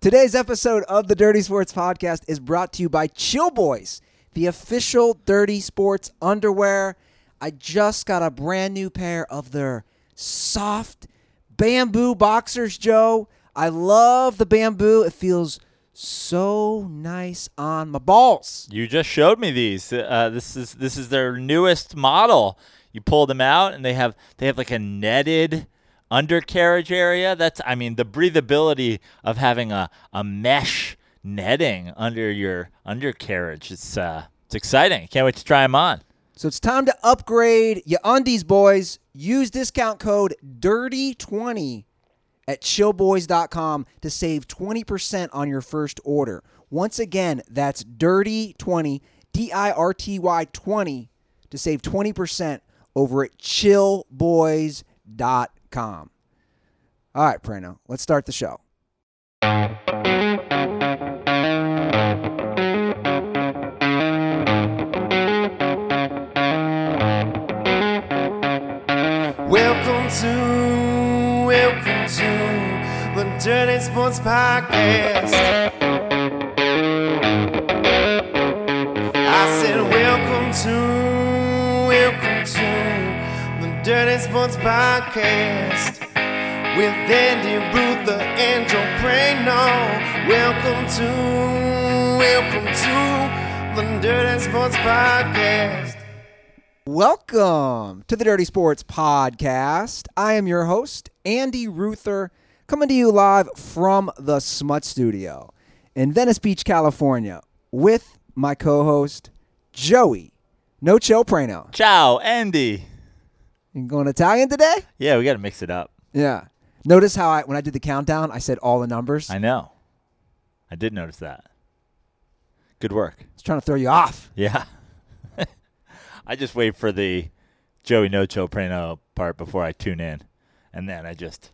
Today's episode of the Dirty Sports Podcast is brought to you by Chill Boys, the official Dirty Sports underwear. I just got a brand new pair of their soft bamboo boxers, Joe. I love the bamboo. It feels so nice on my balls. You just showed me these. Uh, this is this is their newest model. You pull them out, and they have they have like a netted undercarriage area. That's I mean the breathability of having a, a mesh netting under your undercarriage. It's uh it's exciting. Can't wait to try them on. So it's time to upgrade your undies, boys. Use discount code DIRTY20 at chillboys.com to save 20% on your first order. Once again, that's DIRTY20, D I R T Y 20, to save 20% over at chillboys.com. All right, Prano, let's start the show. Welcome to, welcome to the Dirty Sports Podcast. Dirty Sports Podcast with Andy Ruther and Joe Prano. Welcome to, welcome to the Dirty Sports Podcast. Welcome to the Dirty Sports Podcast. I am your host, Andy Ruther, coming to you live from the Smut Studio in Venice Beach, California, with my co host, Joey No Chill Prano. Ciao, Andy. You going Italian today? Yeah, we got to mix it up. Yeah. Notice how I, when I did the countdown, I said all the numbers. I know. I did notice that. Good work. was trying to throw you off. Yeah. I just wait for the Joey Nocho Prano part before I tune in. And then I just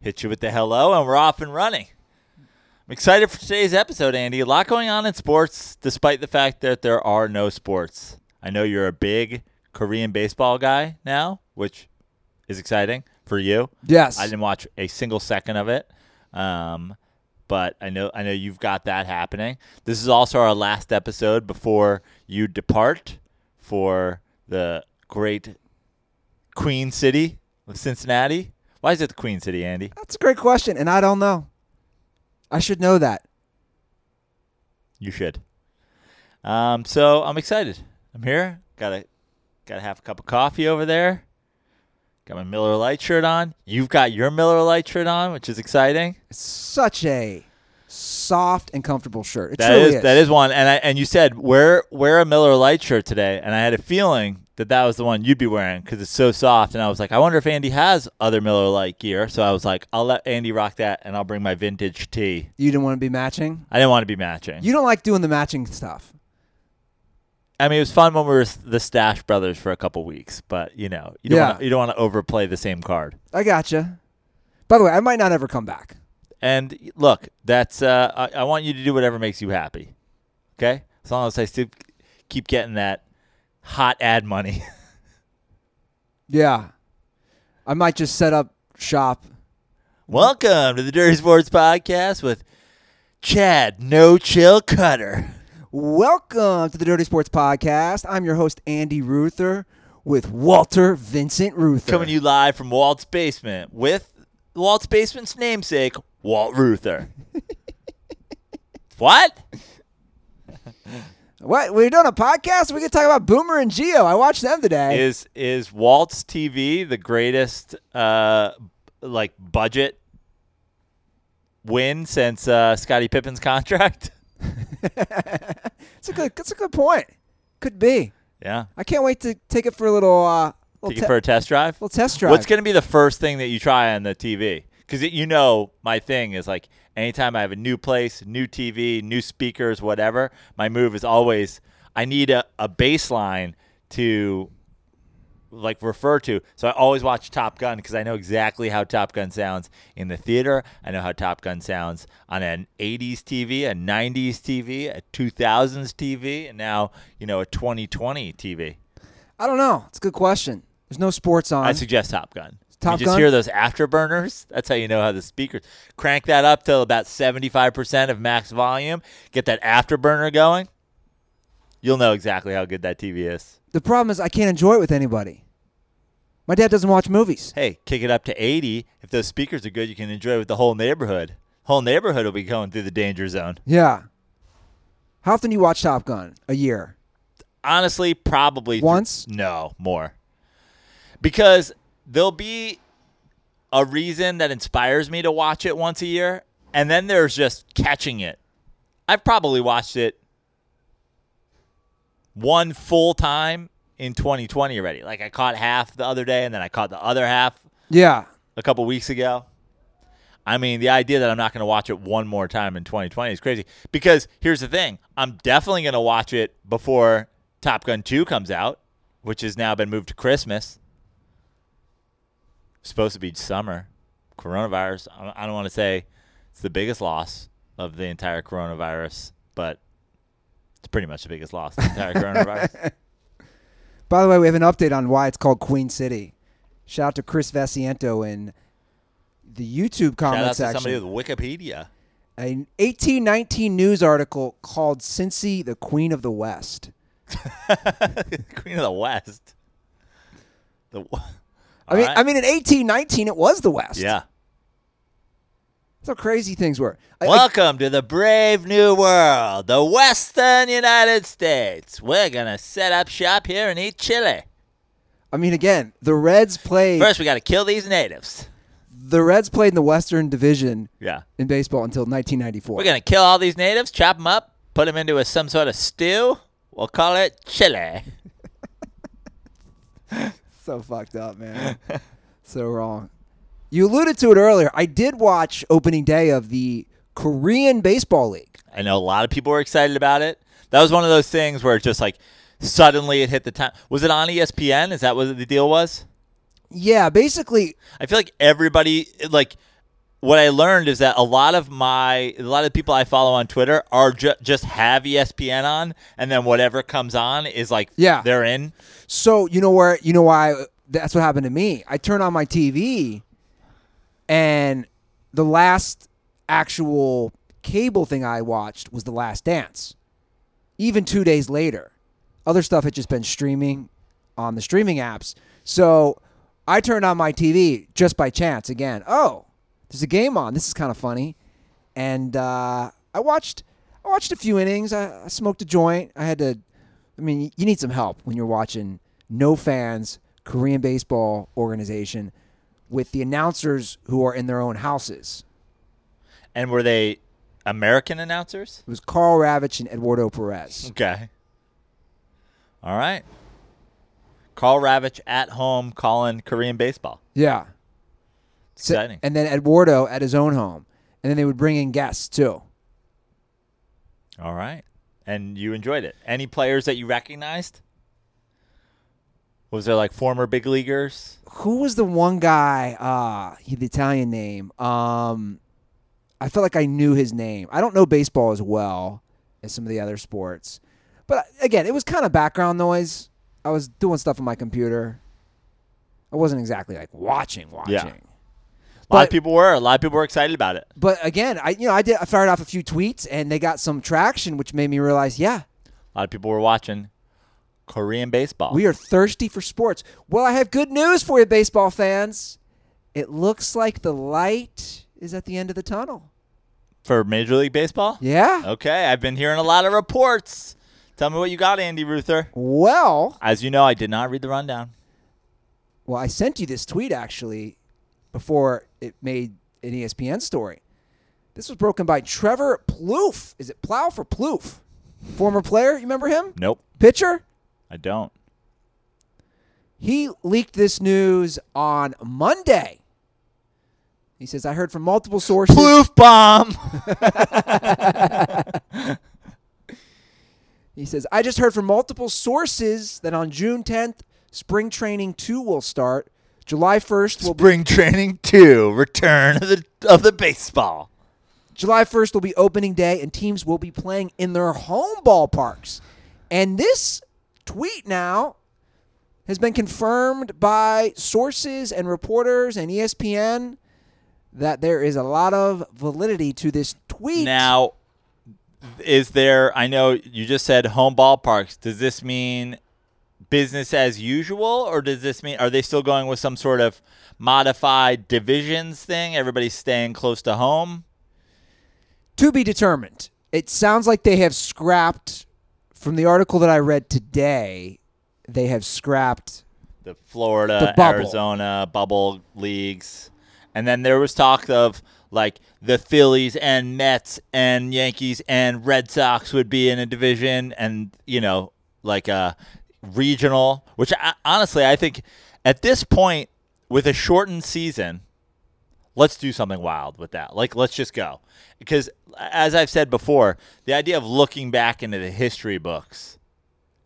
hit you with the hello and we're off and running. I'm excited for today's episode, Andy. A lot going on in sports, despite the fact that there are no sports. I know you're a big Korean baseball guy now, which is exciting for you. Yes. I didn't watch a single second of it. Um, but I know I know you've got that happening. This is also our last episode before you depart for the great Queen City of Cincinnati. Why is it the Queen City, Andy? That's a great question, and I don't know. I should know that. You should. Um, so I'm excited. I'm here. Got a got to have a cup of coffee over there. Got my Miller Lite shirt on. You've got your Miller Lite shirt on, which is exciting. It's such a soft and comfortable shirt. It That is, is. that is one. And I and you said wear wear a Miller Lite shirt today, and I had a feeling that that was the one you'd be wearing because it's so soft. And I was like, I wonder if Andy has other Miller Lite gear. So I was like, I'll let Andy rock that, and I'll bring my vintage tee. You didn't want to be matching? I didn't want to be matching. You don't like doing the matching stuff. I mean, it was fun when we were the Stash Brothers for a couple weeks, but you know, you don't Yeah. wanna, you don't want to overplay the same card. I gotcha. By the way, I might not ever come back. And look, that's uh, I, I want you to do whatever makes you happy. Okay, as long as I still keep getting that hot ad money. Yeah. I might just set up shop. Welcome to the Dirty Sports Podcast with Chad No Chill Cutter. Welcome to the Dirty Sports Podcast. I'm your host, Andy Ruther, with Walter Vincent Ruther. Coming to you live from Walt's basement with Walt's basement's namesake, Walt Ruther. what? What? We're doing a podcast? We can talk about Boomer and Geo. I watched them today. Is is Walt's TV the greatest uh like budget win since uh Scottie Pippen's contract? It's a good. It's a good point. Could be. Yeah. I can't wait to take it for a little. Uh, little, Take it for a test drive. little test drive. What's going to be the first thing that you try on the TV? Because you know, my thing is like anytime I have a new place, new TV, new speakers, whatever, my move is always I need a, a baseline to like refer to. So I always watch Top Gun because I know exactly how Top Gun sounds in the theater. I know how Top Gun sounds on an 80s TV, a 90s TV, a 2000s TV, and now, you know, a 2020 TV. I don't know. It's a good question. There's no sports on. I suggest Top Gun. Top you just Gun? hear those afterburners. That's how you know how the speakers crank that up till about seventy five percent of max volume. Get that afterburner going. You'll know exactly how good that TV is. The problem is I can't enjoy it with anybody. My dad doesn't watch movies. Hey, kick it up to eighty. If those speakers are good, you can enjoy it with the whole neighborhood. Whole neighborhood will be going through the danger zone. Yeah. How often do you watch Top Gun? A year. Honestly, probably th- Once? no, more. Because there'll be a reason that inspires me to watch it once a year, and then there's just catching it. I've probably watched it one full time in 2020 already. Like I caught half the other day, and then I caught the other half Yeah. a couple weeks ago. I mean, the idea that I'm not going to watch it one more time in 2020 is crazy. Because here's the thing I'm definitely going to watch it before Top Gun 2 comes out, which has now been moved to Christmas. supposed to be summer. Coronavirus, I I don't want to say it's the biggest loss of the entire coronavirus, but it's pretty much the biggest loss the entire coronavirus. By the way, we have an update on why it's called Queen City. Shout out to Chris Vasiento in the YouTube Shout comment out to section. somebody with Wikipedia. An 1819 news article called Cincy the Queen of the West. Queen of the West. The I mean, I mean, in 1819 it was the West. yeah. That's how crazy things were. I- I- Welcome to the brave new world, the Western United States. We're gonna set up shop here and eat chili. I mean, again, the Reds played. First, we got to kill these natives. The Reds played in the Western Division Yeah, in baseball until 1994. we're gonna kill all these natives, chop them up, put them into a, some sort of stew. We'll call it chili. so fucked up, man. so wrong. You alluded to it earlier. I did watch opening day of the Korean Baseball League. I know a lot of people were excited about it. That was one of those things where it just like suddenly it hit the time. Was it on ESPN? Is that what the deal was? Yeah, basically, I feel like everybody like what I learned is that a lot of my a lot of people I follow on Twitter are ju- just have ESPN on, and then whatever comes on is like Yeah. they're in. so you know where you know why that's what happened to me. I turn on my TV, and the last actual cable thing I watched was The Last Dance. Even two days later, other stuff had just been streaming on the streaming apps. So I turned on my TV just by chance again. Oh, there's a game on. This is kind of funny, and uh, I watched. I watched a few innings. I, I smoked a joint. I had to. I mean, you need some help when you're watching no fans Korean baseball organization with the announcers who are in their own houses. And were they American announcers? It was Karl Ravech and Eduardo Perez. Okay. All right. Karl Ravech at home calling Korean baseball. Yeah. So- Exciting. and then Eduardo at his own home. And then they would bring in guests too. All right. And you enjoyed it. Any players that you recognized? Was there like former big leaguers? Who was the one guy? Uh, he the Italian name. Um, I felt like I knew his name. I don't know baseball as well as some of the other sports, but again, it was kind of background noise. I was doing stuff on my computer. I wasn't exactly like watching, watching. Yeah. A lot But- of people were. A lot of people were excited about it. But again, I you know I did I fired off a few tweets and they got some traction, which made me realize, yeah, A lot of people were watching Korean baseball. we are thirsty for sports. Well, I have good news for you, baseball fans. It looks like the light is at the end of the tunnel. for Major League Baseball? Yeah. Okay, I've been hearing a lot of reports. Tell me what you got, Andy Ruther. Well, As you know, I did not read the rundown. well, I sent you this tweet actually before it made an ESPN story. This was broken by Trevor Plouffe. Is it Plouffe or Plouffe? Former player, you remember him? Nope, Pitcher? I don't. He leaked this news on Monday. He says, I heard from multiple sources. Ploof bomb. He says, I just heard from multiple sources that on June 10th, spring training 2 will start. July 1st will be, Spring training two. Return of the of the baseball. July 1st will be opening day and teams will be playing in their home ballparks. And this tweet now has been confirmed by sources and reporters and ESPN that there is a lot of validity to this tweet. Now, is there? I know you just said home ballparks. Does this mean business as usual, or does this mean are they still going with some sort of modified divisions thing? Everybody's staying close to home. to be determined. It sounds like they have scrapped from the article that I read today. They have scrapped. the Florida, The bubble. Arizona bubble leagues. And then there was talk of like the Phillies and Mets and Yankees and Red Sox would be in a division and, you know, like a regional, which I, honestly, I think at this point with a shortened season, let's do something wild with that. Like, let's just go. Because as I've said before, the idea of looking back into the history books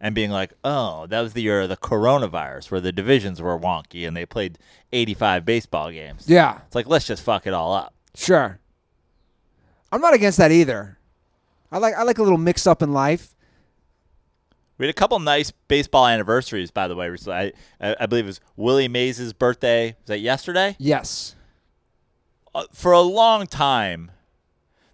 and being like, oh, that was the year of the coronavirus where the divisions were wonky and they played 85 baseball games. Yeah, It's like, let's just fuck it all up. sure. I'm not against that either. I like I like a little mix up in life. We had a couple nice baseball anniversaries, by the way. recently. I, I, I believe it was Willie Mays' birthday. Was that yesterday? Yes. Uh, for a long time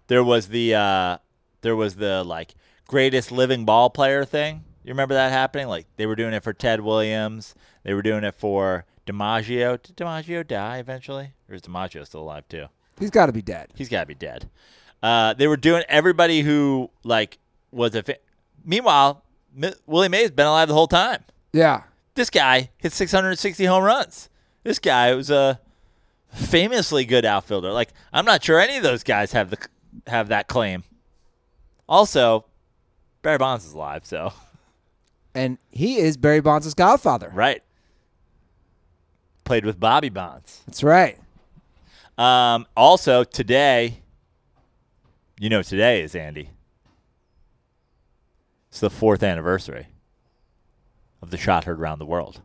there was the uh, there was the like greatest living ball player thing. You remember that happening? Like they were doing it for Ted Williams. They were doing it for DiMaggio. Did DiMaggio die eventually, or is DiMaggio still alive too? He's got to be dead. He's got to be dead. Uh, they were doing everybody who like was a. Fa- Meanwhile, Mi- Willie Mays been alive the whole time. Yeah. This guy hit 660 home runs. This guy was a famously good outfielder. Like I'm not sure any of those guys have the have that claim. Also, Barry Bonds is alive, so And he is Barry Bonds' godfather. right. Played with Bobby Bonds. That's right. Um, also today, you know, today is Andy. It's the fourth anniversary of the shot heard around the world.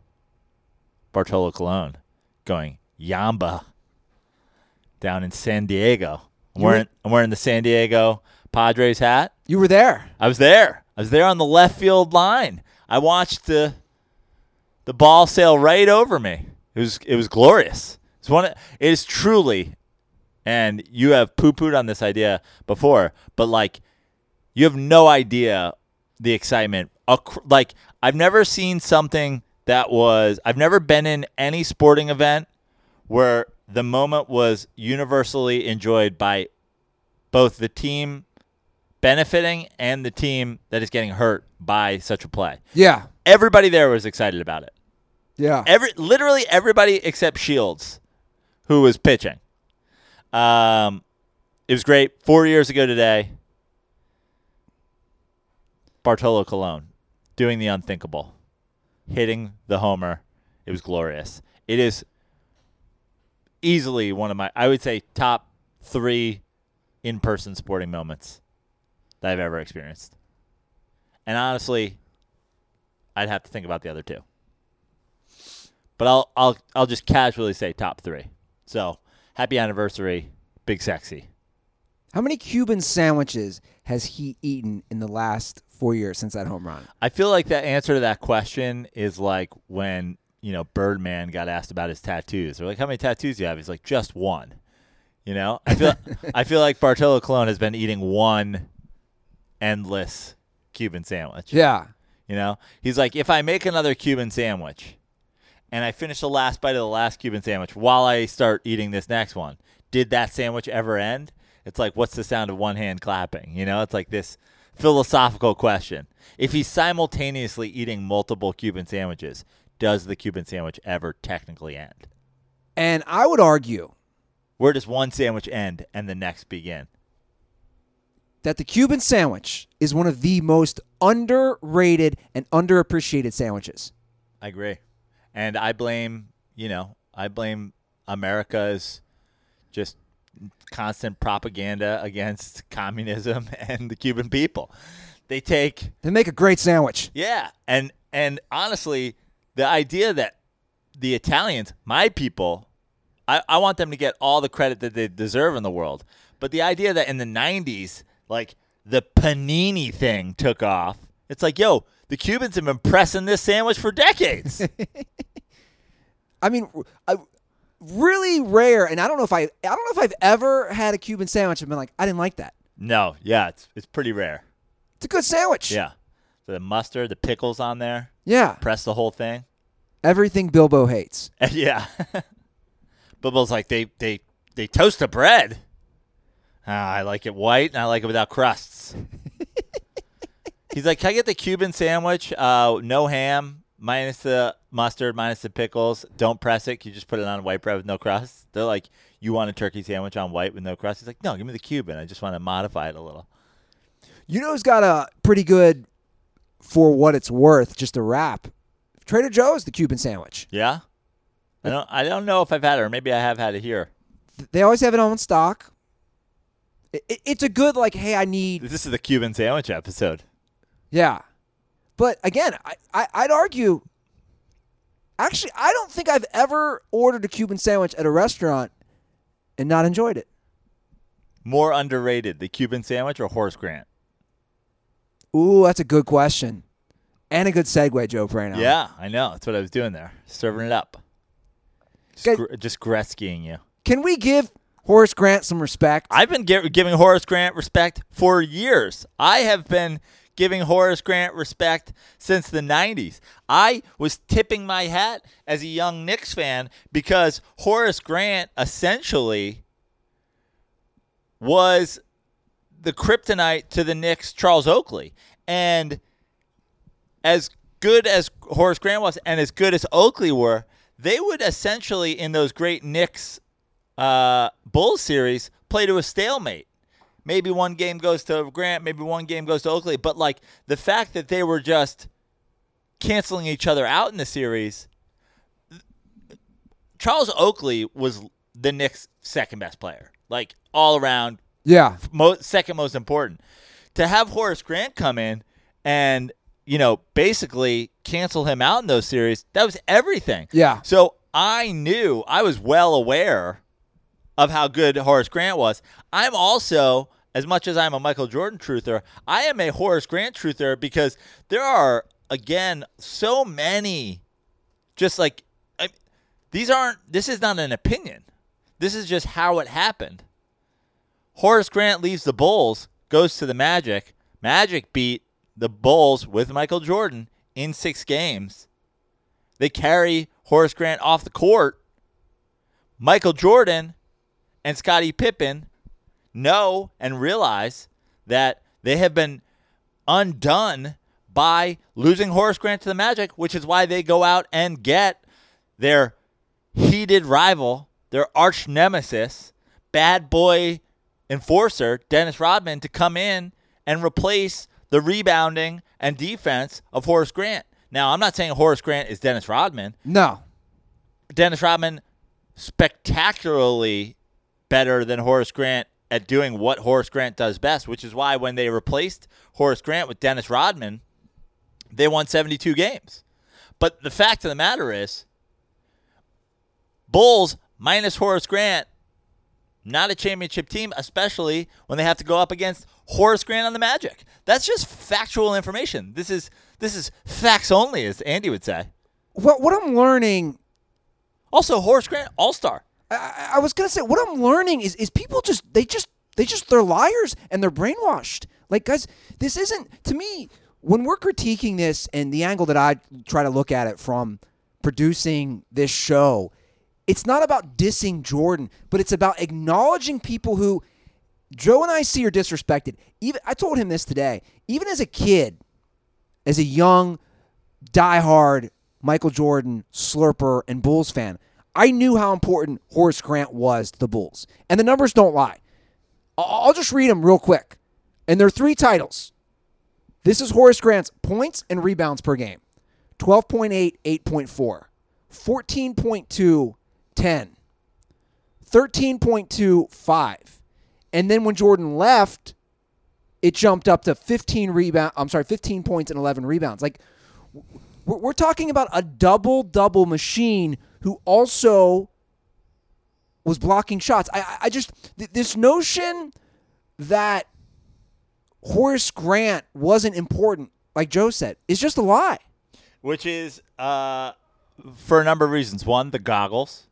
Bartolo Colon going Yamba down in San Diego. I'm wearing, I'm wearing the San Diego Padres hat. You were there. I was there. I was there on the left field line. I watched the the ball sail right over me. It was it was glorious. It's one. Of, it is truly, and you have poo pooed on this idea before, but like, you have no idea the excitement. Like I've never seen something that was. I've never been in any sporting event where the moment was universally enjoyed by both the team benefiting and the team that is getting hurt by such a play. Yeah. Everybody there was excited about it. Yeah. Every literally everybody except Shields, who was pitching. Um, it was great. Four years ago today, Bartolo Colon doing the unthinkable, hitting the homer. It was glorious. It is easily one of my, I would say, top three in-person sporting moments that I've ever experienced. And honestly, I'd have to think about the other two. But I'll I'll I'll just casually say top three. So happy anniversary, Big Sexy. How many Cuban sandwiches has he eaten in the last four years since that home run? I feel like the answer to that question is like when you know Birdman got asked about his tattoos. They're like, "How many tattoos do you have?" He's like, "Just one." You know, I feel I feel like Bartolo Colon has been eating one endless Cuban sandwich. Yeah. You know, he's like, if I make another Cuban sandwich and I finish the last bite of the last Cuban sandwich while I start eating this next one, did that sandwich ever end? It's like, what's the sound of one hand clapping? You know, it's like this philosophical question. If he's simultaneously eating multiple Cuban sandwiches, does the Cuban sandwich ever technically end? And I would argue Where does one sandwich end and the next begin? that the Cuban sandwich is one of the most underrated and underappreciated sandwiches. I agree. And I blame, you know, I blame America's just constant propaganda against communism and the Cuban people. They take They make a great sandwich. yeah, and and honestly, the idea that the Italians, my people, I, I want them to get all the credit that they deserve in the world. But the idea that in the '90s, like the panini thing took off, it's like, yo, The Cubans have been pressing this sandwich for decades. I mean, I, really rare, and I don't know if I, I don't know if I've ever had a Cuban sandwich and been like, I didn't like that. no, yeah, it's it's pretty rare. It's a good sandwich. Yeah. The mustard, the pickles on there, Yeah. press the whole thing. Everything Bilbo hates. Yeah. Bilbo's like they they they toast the bread. Ah, I like it white and I like it without crusts. He's like, Can I get the Cuban sandwich? Uh, no ham, minus the mustard, minus the pickles. Don't press it. Can you just put it on white bread with no crust. They're like, You want a turkey sandwich on white with no crust? He's like, No, give me the Cuban. I just want to modify it a little. You know who's got a pretty good, for what it's worth, just a wrap? Trader Joe's, the Cuban sandwich. Yeah? I don't I don't know if I've had it or maybe I have had it here. They always have it on stock. It, it- it's a good, like, hey, I need This is the Cuban sandwich episode. Yeah. But again, I, I, I'd argue. Actually, I don't think I've ever ordered a Cuban sandwich at a restaurant and not enjoyed it. More underrated, the Cuban sandwich or Horace Grant? Ooh, that's a good question. And a good segue, Joe Prano. Yeah, I know. That's what I was doing there. Serving it up. Just, Okay. gr- just Gretzkying you. Can we give Horace Grant some respect? I've been gi- giving Horace Grant respect for years. I have been giving Horace Grant respect since the 90s. I was tipping my hat as a young Knicks fan because Horace Grant essentially was the kryptonite to the Knicks Charles Oakley. And as good as Horace Grant was and as good as Oakley were, they would essentially in those great Knicks uh, Bulls series play to a stalemate. Maybe one game goes to Grant, maybe one game goes to Oakley, but like the fact that they were just canceling each other out in the series. Charles Oakley was the Knicks' second best player, like all around yeah. mo- second most important. To have Horace Grant come in and you know basically cancel him out in those series, that was everything. Yeah. So I knew I was well aware of how good Horace Grant was. I'm also, as much as I'm a Michael Jordan truther, I am a Horace Grant truther because there are again so many, just like I, these aren't. This is not an opinion. This is just how it happened. Horace Grant leaves the Bulls, goes to the Magic. Magic beat the Bulls with Michael Jordan in six games. They carry Horace Grant off the court. Michael Jordan and Scottie Pippen know and realize that they have been undone by losing Horace Grant to the Magic, which is why they go out and get their heated rival, their arch nemesis, bad boy enforcer, Dennis Rodman, to come in and replace the rebounding and defense of Horace Grant. Now, I'm not saying Horace Grant is Dennis Rodman. No. Dennis Rodman spectacularly better than Horace Grant at doing what Horace Grant does best, which is why when they replaced Horace Grant with Dennis Rodman, they won 72 games. But the fact of the matter is, Bulls minus Horace Grant, not a championship team, especially when they have to go up against Horace Grant on the Magic. That's just factual information. This is this is facts only, as Andy would say. What what I'm learning Also, Horace Grant, All Star. I- I, was gonna say what I'm learning is is people just they just they just they're liars and they're brainwashed. Like guys, this isn't to me when we're critiquing this and the angle that I try to look at it from producing this show, it's not about dissing Jordan, but it's about acknowledging people who Joe and I see are disrespected. Even I told him this today. Even as a kid, as a young, diehard Michael Jordan slurper and Bulls fan, I knew how important Horace Grant was to the Bulls, and the numbers don't lie. I'll just read them real quick, and there are three titles. This is Horace Grant's points and rebounds per game 12.8, 8.4, 14.2, 10, 13.2, 5. And then when Jordan left, it jumped up to 15 rebound. I'm sorry, 15 points and 11 rebounds. Like we're, talking about a double double machine who also was blocking shots. I- I just th- this notion that Horace Grant wasn't important like Joe said, is just a lie. which is uh, for a number of reasons. One, the goggles.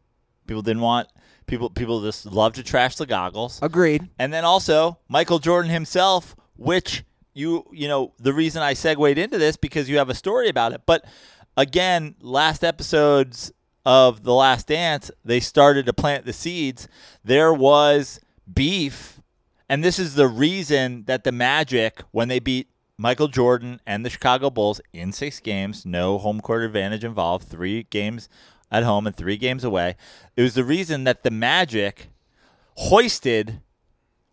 People didn't want people. People just love to trash the goggles. Agreed. And then also Michael Jordan himself, which you you know the reason I segued into this because you have a story about it. But again, last episodes of The Last Dance, they started to plant the seeds. There was beef, and this is the reason that the Magic, when they beat Michael Jordan and the Chicago Bulls in six games, no home court advantage involved, three games at home and three games away. It was the reason that the Magic hoisted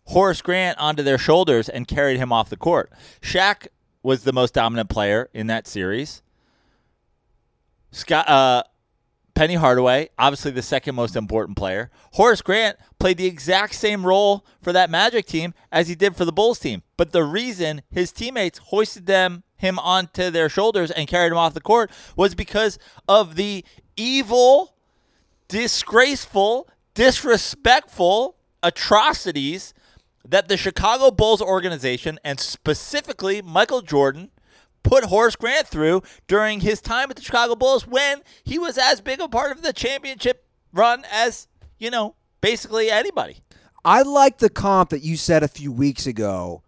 Horace Grant onto their shoulders and carried him off the court. Shaq was the most dominant player in that series. Scott, uh, Penny Hardaway, obviously the second most important player. Horace Grant played the exact same role for that Magic team as he did for the Bulls team. But the reason his teammates hoisted them him onto their shoulders and carried him off the court was because of the evil, disgraceful, disrespectful atrocities that the Chicago Bulls organization and specifically Michael Jordan put Horace Grant through during his time at the Chicago Bulls when he was as big a part of the championship run as, you know, basically anybody. I like the comp that you said a few weeks ago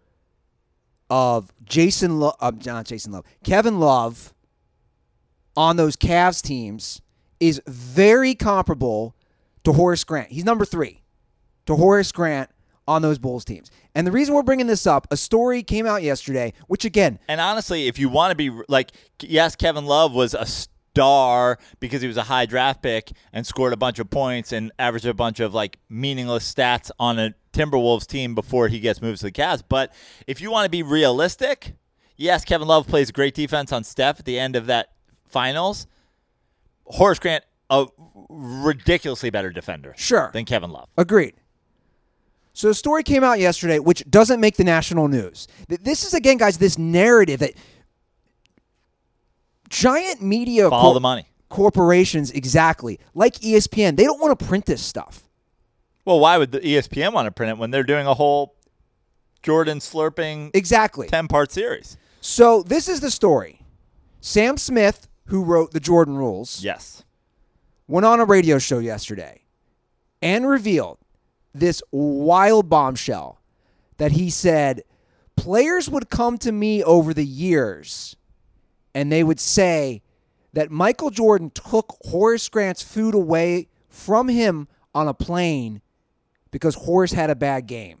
of Jason, Lo- uh, not Jason Love, Kevin Love on those Cavs teams is very comparable to Horace Grant. He's number three to Horace Grant on those Bulls teams. And the reason we're bringing this up, a story came out yesterday, which again, And honestly, if you want to be like, yes, Kevin Love was a star because he was a high draft pick and scored a bunch of points and averaged a bunch of like meaningless stats on a Timberwolves team before he gets moved to the Cavs. But if you want to be realistic, yes, Kevin Love plays great defense on Steph at the end of that finals. Horace Grant, a ridiculously better defender, Sure. than Kevin Love. Agreed. So a story came out yesterday which doesn't make the national news. This is again, guys, this narrative that giant media Follow cor- the money. corporations, exactly like ESPN, they don't want to print this stuff. Well, why would the ESPN want to print it when they're doing a whole Jordan slurping Exactly. ten part series? So this is the story. Sam Smith, who wrote the Jordan Rules, Yes. went on a radio show yesterday and revealed this wild bombshell that he said players would come to me over the years and they would say that Michael Jordan took Horace Grant's food away from him on a plane because Horace had a bad game.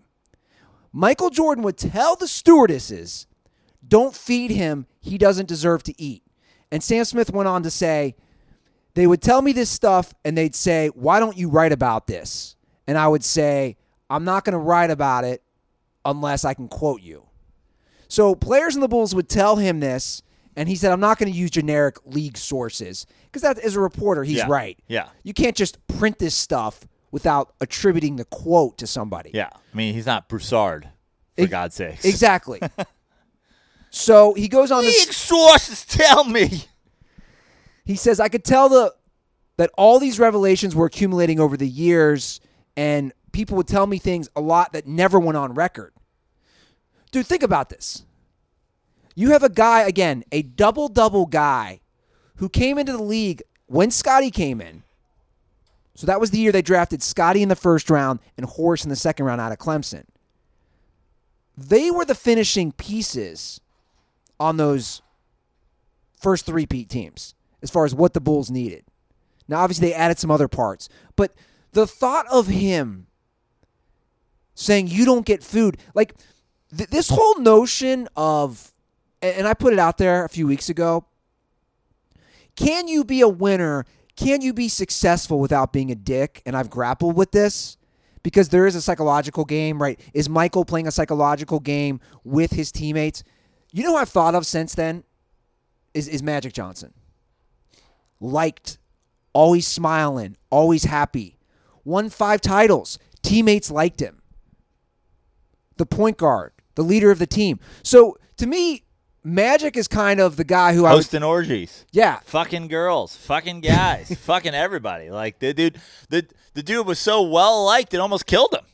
Michael Jordan would tell the stewardesses, don't feed him, he doesn't deserve to eat. And Sam Smith went on to say, they would tell me this stuff and they'd say, Why don't you write about this? And I would say, I'm not going to write about it unless I can quote you. So players in the Bulls would tell him this, and he said, I'm not going to use generic league sources. Because that as a reporter, he's Yeah. right. Yeah. You can't just print this stuff without attributing the quote to somebody. Yeah. I mean, he's not Broussard, for Ex- God's sake. Exactly. so he goes on League this. sources tell me. He says, I could tell the that all these revelations were accumulating over the years, and people would tell me things a lot that never went on record. Dude, think about this. You have a guy, again, a double double guy who came into the league when Scottie came in. So that was the year they drafted Scottie in the first round and Horace in the second round out of Clemson. They were the finishing pieces on those first three peat teams as far as what the Bulls needed. Now, obviously, they added some other parts, but the thought of him saying you don't get food, like th- this whole notion of, and I put it out there a few weeks ago. Can you be a winner? Can you be successful without being a dick? And I've grappled with this because there is a psychological game, right? Is Michael playing a psychological game with his teammates? You know who I've thought of since then? Is, is Magic Johnson. Liked, always smiling, always happy. Won five titles. Teammates liked him. The point guard, the leader of the team. So to me, Magic is kind of the guy who I was. Hosting orgies. Yeah, Fucking girls, fucking guys, fucking everybody. Like the dude, the the dude was so well liked it almost killed him.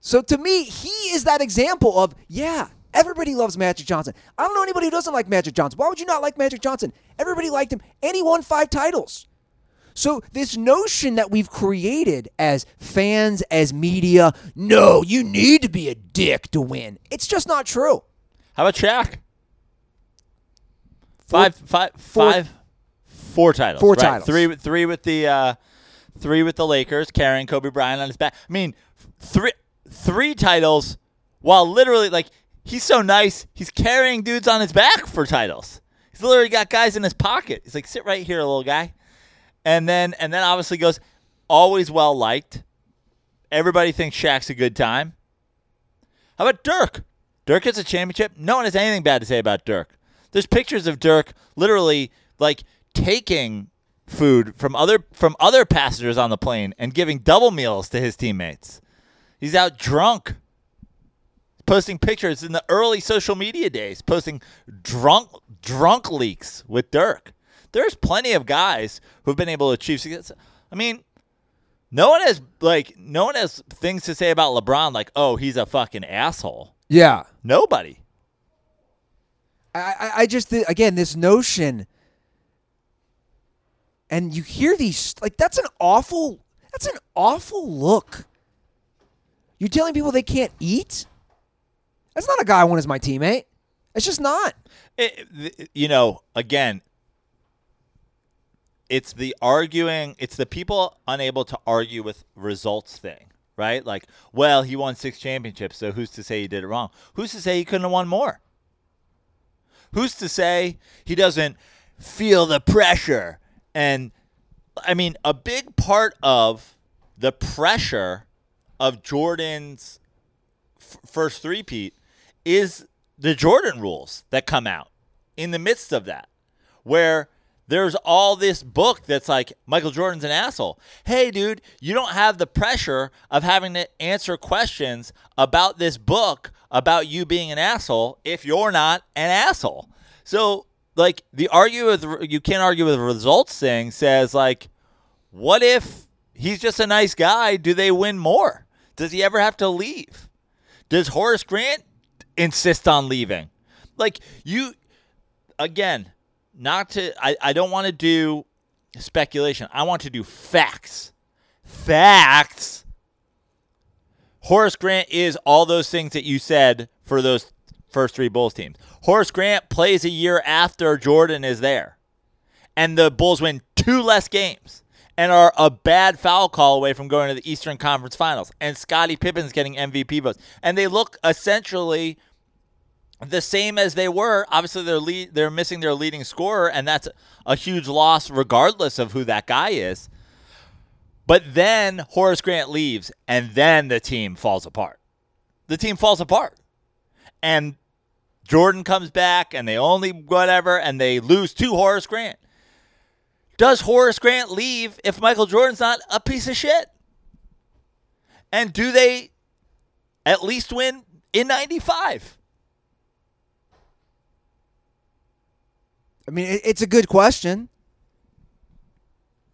So to me, he is that example of, yeah, Everybody loves Magic Johnson. I don't know anybody who doesn't like Magic Johnson. Why would you not like Magic Johnson? Everybody liked him, and he won five titles. So this notion that we've created as fans, as media, no, you need to be a dick to win. It's just not true. How about Shaq? Five, five, four- five, four titles. Four right? titles. Three, with- three with the, uh, three with the Lakers, carrying Kobe Bryant on his back. I mean, three, three titles, while literally like he's so nice, he's carrying dudes on his back for titles. He's literally got guys in his pocket. He's like, sit right here, little guy, and then and then obviously goes, always well liked. Everybody thinks Shaq's a good time. How about Dirk? Dirk gets a championship. No one has anything bad to say about Dirk. There's pictures of Dirk literally like taking food from other from other passengers on the plane and giving double meals to his teammates. He's out drunk. Posting pictures in the early social media days, posting drunk drunk leaks with Dirk. There's plenty of guys who've been able to achieve success. I mean, no one has like no one has things to say about LeBron like, oh, he's a fucking asshole. Yeah. Nobody. I, I, I just thi- again this notion, and you hear these like that's an awful that's an awful look. You're telling people they can't eat. That's not a guy I want as my teammate. It's just not. It, you know, again, it's the arguing, it's the people unable to argue with results thing, right? Like, well, he won six championships, so who's to say he did it wrong? Who's to say he couldn't have won more? Who's to say he doesn't feel the pressure? And I mean, a big part of the pressure of Jordan's f- first three-peat is the Jordan rules that come out in the midst of that, where there's all this book that's like Michael Jordan's an asshole. Hey, dude, you don't have the pressure of having to answer questions about this book about you being an asshole if you're not an asshole. So, like the argue with you can't argue with the results thing says like, what if he's just a nice guy? Do they win more? Does he ever have to leave? Does Horace Grant insist on leaving? Like you again, not to I, I don't want to do speculation. I want to do facts. Facts. Horace Grant is all those things that you said for those first three Bulls teams. Horace Grant plays a year after Jordan is there. And the Bulls win two less games and are a bad foul call away from going to the Eastern Conference Finals. And Scottie Pippen's getting MVP votes. And they look essentially the same as they were. Obviously, they're lead, they're missing their leading scorer, and that's a huge loss, regardless of who that guy is. But then Horace Grant leaves, and then the team falls apart. The team falls apart, and Jordan comes back, and they only whatever, and they lose to Horace Grant. Does Horace Grant leave if Michael Jordan's not a piece of shit? And do they at least win in 95? I mean, it's a good question,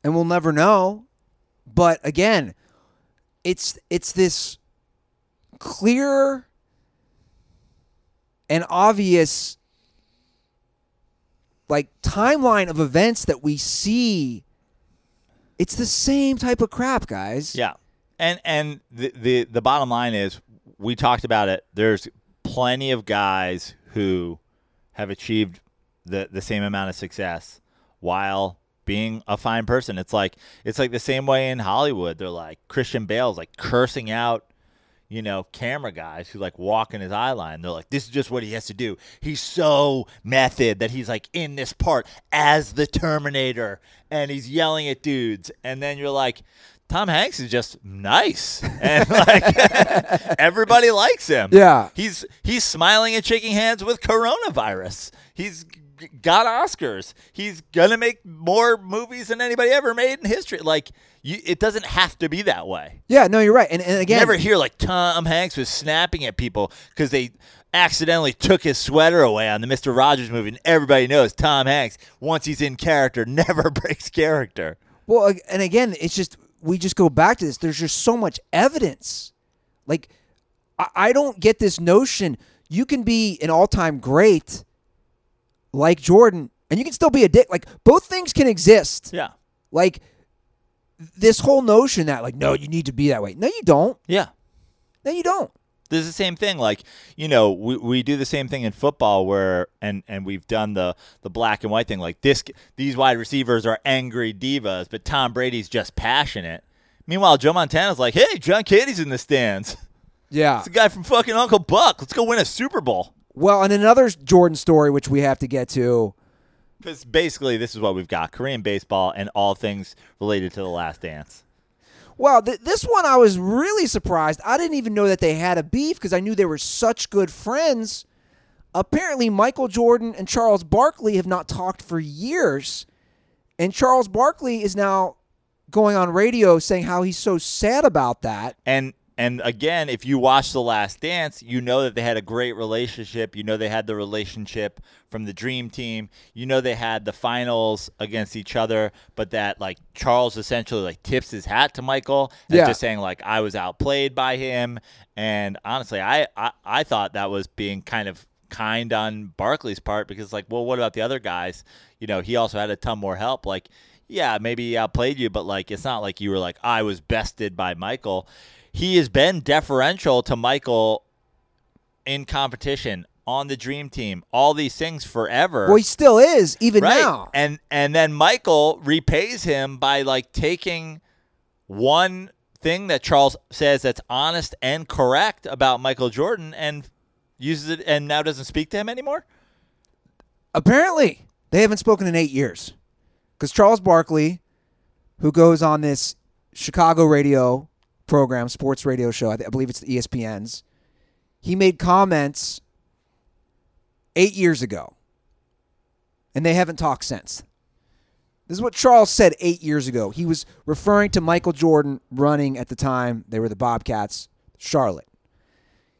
and we'll never know. But again, it's it's this clear and obvious like timeline of events that we see. It's the same type of crap, guys. Yeah, and and the the the bottom line is we talked about it. There's plenty of guys who have achieved the the same amount of success while being a fine person. It's like it's like the same way in Hollywood. They're like Christian Bale's like cursing out you know, camera guys who like walk in his eye line. They're like, this is just what he has to do. He's so method that he's like in this part as the Terminator and he's yelling at dudes. And then you're like, Tom Hanks is just nice. And like everybody likes him. Yeah. He's he's smiling and shaking hands with coronavirus. He's got Oscars. He's gonna make more movies than anybody ever made in history. Like you, it doesn't have to be that way. Yeah, no, you're right. And, and You never hear like Tom Hanks was snapping at people because they accidentally took his sweater away on the Mister Rogers movie, and everybody knows Tom Hanks once he's in character never breaks character. Well, and again, it's just we just go back to this. There's just so much evidence. Like, I, I don't get this notion. you can be an all-time great like Jordan and you can still be a dick. Like both things can exist. Yeah. Like this whole notion that like no, you need to be that way. No, you don't. Yeah. No, you don't. This is the same thing. Like you know, we, we do the same thing in football where and and we've done the the black and white thing. Like this, these wide receivers are angry divas, but Tom Brady's just passionate. Meanwhile, Joe Montana's like, hey, John Candy's in the stands. Yeah. It's a guy from fucking Uncle Buck. Let's go win a Super Bowl. Well, and another Jordan story which we have to get to. Because basically, this is what we've got: Korean baseball and all things related to the Last Dance. Well, th- this one I was really surprised. I didn't even know that they had a beef because I knew they were such good friends. Apparently, Michael Jordan and Charles Barkley have not talked for years. And Charles Barkley is now going on radio saying how he's so sad about that. And and again, if you watch The Last Dance, you know that they had a great relationship. You know they had the relationship from the Dream Team. You know they had the finals against each other, but that like Charles essentially like tips his hat to Michael and Yeah. just saying like I was outplayed by him. And honestly, I, I I thought that was being kind of kind on Barkley's part because like, well, what about the other guys? You know, he also had a ton more help. Like, yeah, maybe he outplayed you, but like it's not like you were like I was bested by Michael. He has been deferential to Michael in competition on the dream team, all these things forever. Well, he still is, even right. now. And and then Michael repays him by like taking one thing that Charles says that's honest and correct about Michael Jordan and uses it and now doesn't speak to him anymore. Apparently, they haven't spoken in eight years. Because Charles Barkley, who goes on this Chicago radio program, sports radio show, I, th- I believe it's the ESPN's, he made comments eight years ago. And they haven't talked since. This is what Charles said eight years ago. He was referring to Michael Jordan running at the time, they were the Bobcats, Charlotte.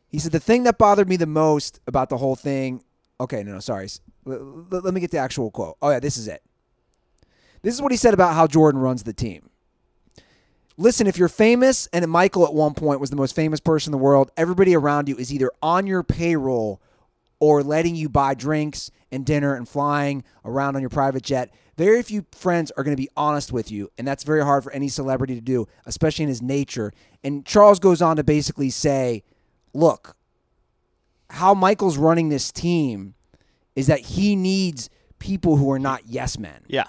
He said, The thing that bothered me the most about the whole thing. Okay, no, no, sorry. Let me get the actual quote. Oh, yeah, this is it. This is what he said about how Jordan runs the team. Listen, if you're famous, and Michael at one point was the most famous person in the world, everybody around you is either on your payroll or letting you buy drinks and dinner and flying around on your private jet. Very few friends are going to be honest with you, and that's very hard for any celebrity to do, especially in his nature. And Charles goes on to basically say, look, how Michael's running this team is that he needs people who are not yes men. Yeah.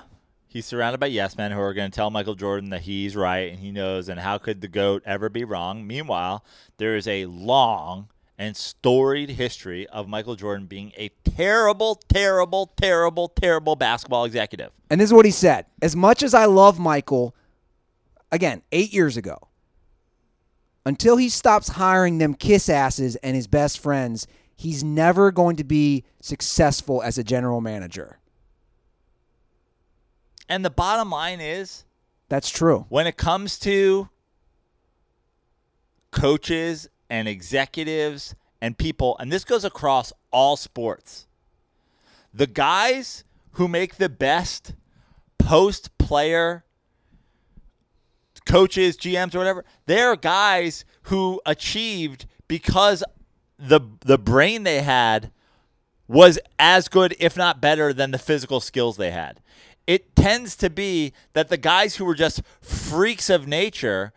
He's surrounded by yes men who are going to tell Michael Jordan that he's right and he knows, and how could the GOAT ever be wrong? Meanwhile, there is a long and storied history of Michael Jordan being a terrible, terrible, terrible, terrible basketball executive. And this is what he said. As much as I love Michael, again, eight years ago, until he stops hiring them kiss asses and his best friends, he's never going to be successful as a general manager. And the bottom line is That's true. when it comes to coaches and executives and people, and this goes across all sports, the guys who make the best post player coaches, GMs, or whatever, they're guys who achieved because the the brain they had was as good, if not better, than the physical skills they had. It tends to be that the guys who were just freaks of nature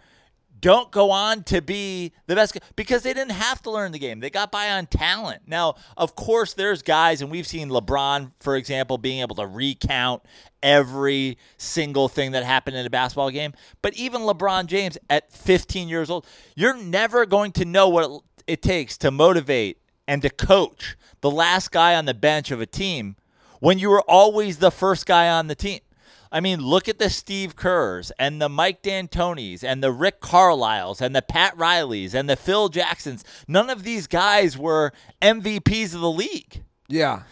don't go on to be the best because they didn't have to learn the game. They got by on talent. Now, of course, there's guys, and we've seen LeBron, for example, being able to recount every single thing that happened in a basketball game. But even LeBron James at 15 years old, you're never going to know what it takes to motivate and to coach the last guy on the bench of a team when you were always the first guy on the team. I mean, look at the Steve Kerrs and the Mike D'Antonis and the Rick Carlisles and the Pat Rileys and the Phil Jacksons. None of these guys were MVPs of the league. Yeah.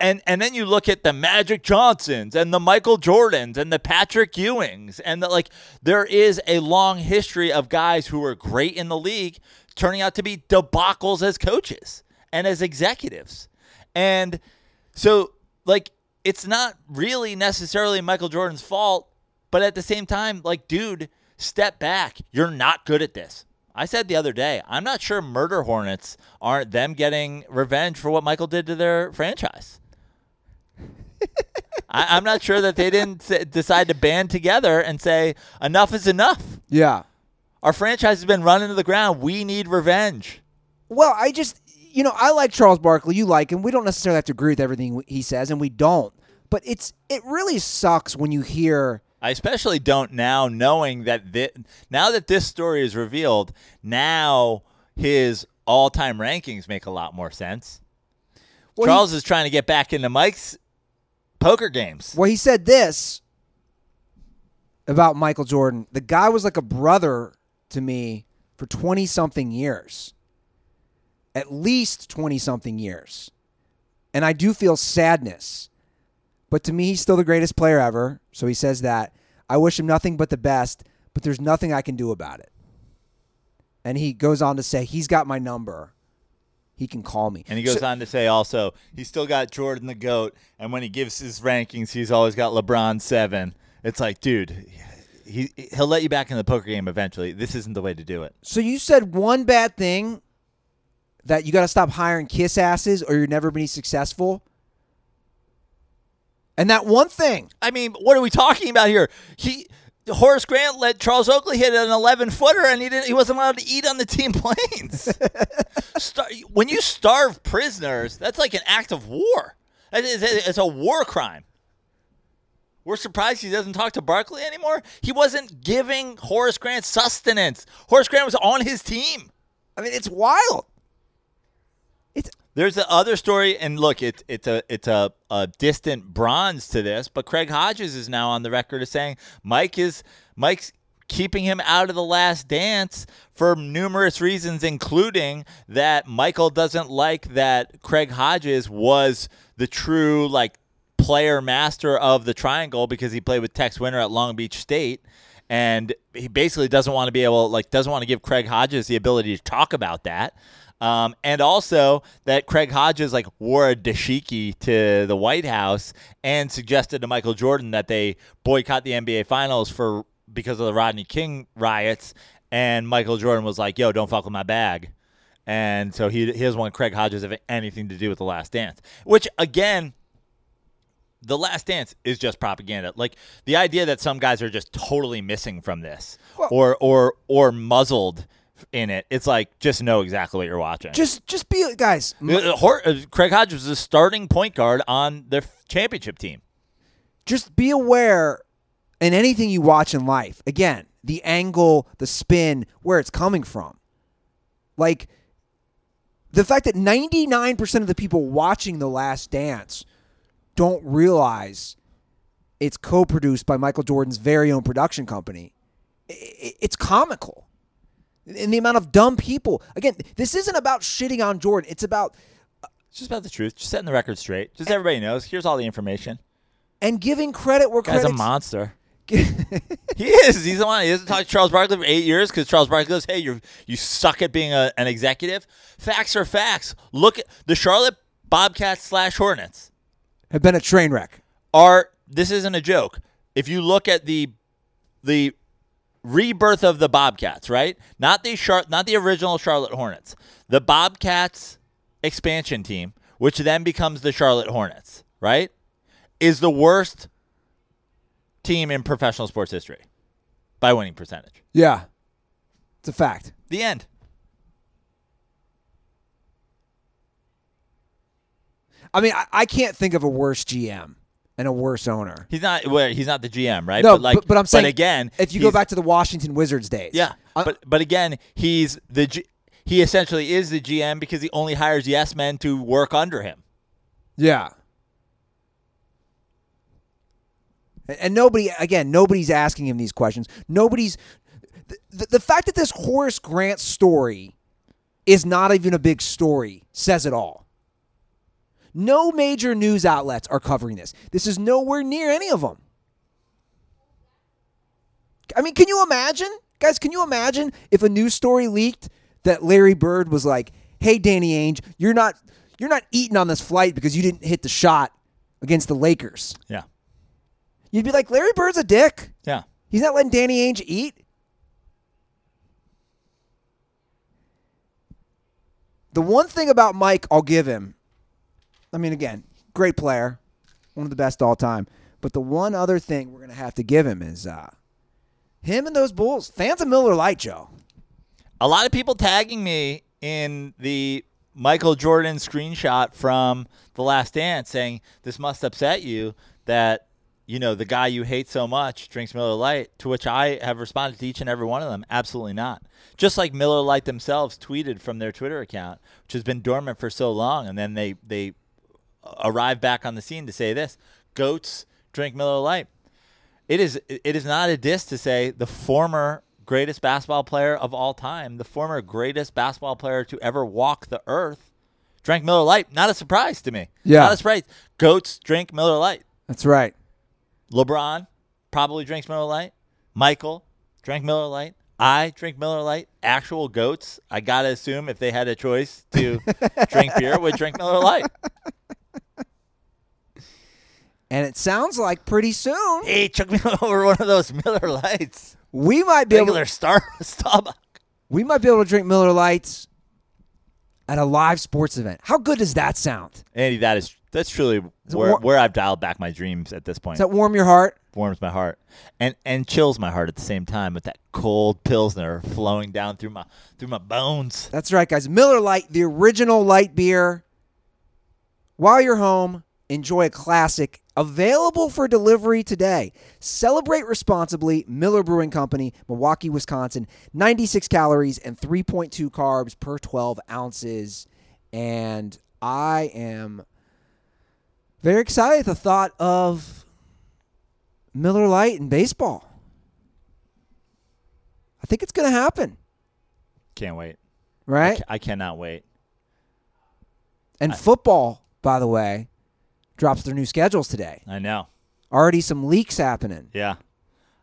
And and then you look at the Magic Johnsons and the Michael Jordans and the Patrick Ewings and the, like there is a long history of guys who were great in the league turning out to be debacles as coaches and as executives. And so like it's not really necessarily Michael Jordan's fault, but at the same time like dude, step back. You're not good at this. I said the other day, I'm not sure Murder Hornets aren't them getting revenge for what Michael did to their franchise. I, I'm not sure that they didn't s- decide to band together and say enough is enough. Yeah. Our franchise has been run into the ground. We need revenge. Well, I just, you know, I like Charles Barkley. You like him. We don't necessarily have to agree with everything he says, and we don't. But it's it really sucks when you hear. I especially don't now, knowing that thi- now that this story is revealed, now his all-time rankings make a lot more sense. Well, Charles is trying to get back into Mike's poker games. Well, he said this about Michael Jordan. The guy was like a brother to me for 20 something years. At least 20 something years. And I do feel sadness. But to me, he's still the greatest player ever. So he says that. I wish him nothing but the best, but there's nothing I can do about it. And he goes on to say, he's got my number. He can call me. And he goes So- on to say also, he's still got Jordan the GOAT. And when he gives his rankings, he's always got LeBron seven. It's like, dude, he, he'll let you back in the poker game eventually. This isn't the way to do it. So you said one bad thing that you got to stop hiring kiss asses or you're never going to be successful. And that one thing, I mean, what are we talking about here? He Horace Grant let Charles Oakley hit an 11 footer, and he didn't. He wasn't allowed to eat on the team planes. Star, when you starve prisoners, that's like an act of war. It's a war crime. We're surprised he doesn't talk to Barkley anymore. He wasn't giving Horace Grant sustenance. Horace Grant was on his team. I mean, it's wild. There's the other story, and look, it's it's a it's a, a distant bronze to this, but Craig Hodges is now on the record as saying Mike is Mike's keeping him out of the last dance for numerous reasons, including that Michael doesn't like that Craig Hodges was the true like player master of the triangle because he played with Tex Winter at Long Beach State. And he basically doesn't want to be able, like, doesn't want to give Craig Hodges the ability to talk about that. Um, and also that Craig Hodges like wore a dashiki to the White House and suggested to Michael Jordan that they boycott the NBA Finals for because of the Rodney King riots. And Michael Jordan was like, "Yo, don't fuck with my bag." And so he he doesn't want Craig Hodges have anything to do with the Last Dance, which again. The Last Dance is just propaganda. Like the idea that some guys are just totally missing from this, or or or muzzled in it. It's like just know exactly what you're watching. just, just be guys. m- Uh, uh, Craig Hodges was the starting point guard on their championship team. just be aware in anything you watch in life. Again, the angle, the spin, where it's coming from. Like the fact that 99% of the people watching The Last Dance don't realize it's co-produced by Michael Jordan's very own production company. It's comical. And the amount of dumb people. Again, this isn't about shitting on Jordan. It's about It's just about the truth. Just setting the record straight. Just everybody knows. Here's all the information. and giving credit where credit. Guy's a monster. He is. He's the one. He hasn't talked to Charles Barkley for eight years because Charles Barkley goes, "Hey, you you suck at being a, an executive." Facts are facts. Look at the Charlotte Bobcats slash Hornets. have been a train wreck. are this isn't a joke. If you look at the the rebirth of the Bobcats, right? Not the Char- not the original Charlotte Hornets. The Bobcats expansion team, which then becomes the Charlotte Hornets, right? Is the worst team in professional sports history by winning percentage. Yeah. It's a fact. The end. I mean, I, I can't think of a worse GM and a worse owner. He's not well, he's not the GM, right? No, but like but, I'm saying again, if you go back to the Washington Wizards days, Yeah, I- but but again, he's the G- he essentially is the GM because he only hires yes men to work under him. yeah. And, and nobody, again, nobody's asking him these questions. Nobody's the, the fact that this Horace Grant story is not even a big story says it all. No major news outlets are covering this. This is nowhere near any of them. I mean, can you imagine? Guys, can you imagine if a news story leaked that Larry Bird was like, "Hey Danny Ainge, you're not you're not eating on this flight because you didn't hit the shot against the Lakers." Yeah, You'd be like, "Larry Bird's a dick. yeah. He's not letting Danny Ainge eat." The one thing about Mike, I'll give him. I mean, again, great player, one of the best all time. But the one other thing we're gonna have to give him is uh, him and those Bulls. Fans of Miller Lite, Joe. A lot of people tagging me in the Michael Jordan screenshot from The Last Dance saying this must upset you that you know the guy you hate so much drinks Miller Lite. To which I have responded to each and every one of them, absolutely not. Just like Miller Lite themselves tweeted from their Twitter account, which has been dormant for so long, and then they they arrive back on the scene to say this: goats drink Miller Lite. It is it is not a diss to say the former greatest basketball player of all time, the former greatest basketball player to ever walk the earth, drank Miller Lite. Not a surprise to me. Yeah. Not a surprise. Goats drink Miller Lite. That's right. LeBron probably drinks Miller Lite. Michael drank Miller Lite. I drink Miller Lite. Actual goats, I gotta assume if they had a choice to drink beer, would drink Miller Lite. And it sounds like pretty soon Hey, took me over one of those Miller Lites. we might be able Regular Star Starbucks. we might be able to drink Miller Lites at a live sports event. How good does that sound? Andy, that is that's truly it where, war- where I've dialed back my dreams at this point. Does that warm your heart? Warms my heart and and chills my heart at the same time with that cold pilsner flowing down through my through my bones. That's right, guys. Miller Lite, the original light beer. While you're home, enjoy a classic available for delivery today. Celebrate responsibly. Miller Brewing Company, Milwaukee, Wisconsin. 96 calories and 3.2 carbs per 12 ounces. And I am very excited at the thought of Miller Lite and baseball. I think it's going to happen, Can't wait. I, right? ca- I cannot wait. And football, by the way, drops their new schedules today. I know. Already some leaks happening. Yeah.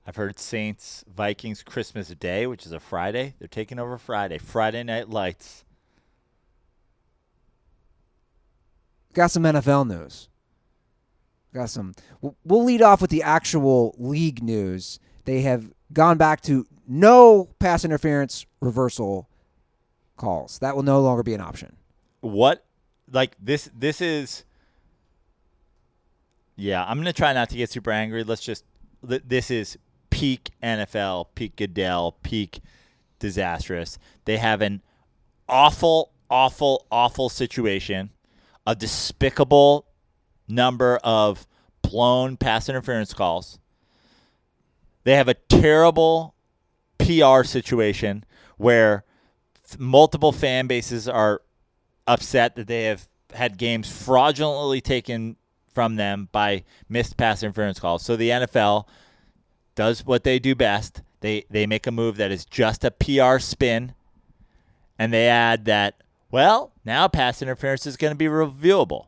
I've heard Saints Vikings Christmas Day, which is a Friday. They're taking over Friday. Friday night lights. Got some NFL news. Got some. we'll- We'll lead off with the actual league news. They have gone back to no pass interference reversal calls. That will no longer be an option. What like this this is Yeah, I'm to try not to get super angry. Let's just th- this is peak NFL, peak Goodell, peak disastrous. They have an awful awful awful situation, a despicable number of blown pass interference calls. They have a terrible PR situation where multiple fan bases are upset that they have had games fraudulently taken from them by missed pass interference calls. So the NFL does what they do best. They they make a move that is just a PR spin and they add that well, now pass interference is going to be reviewable.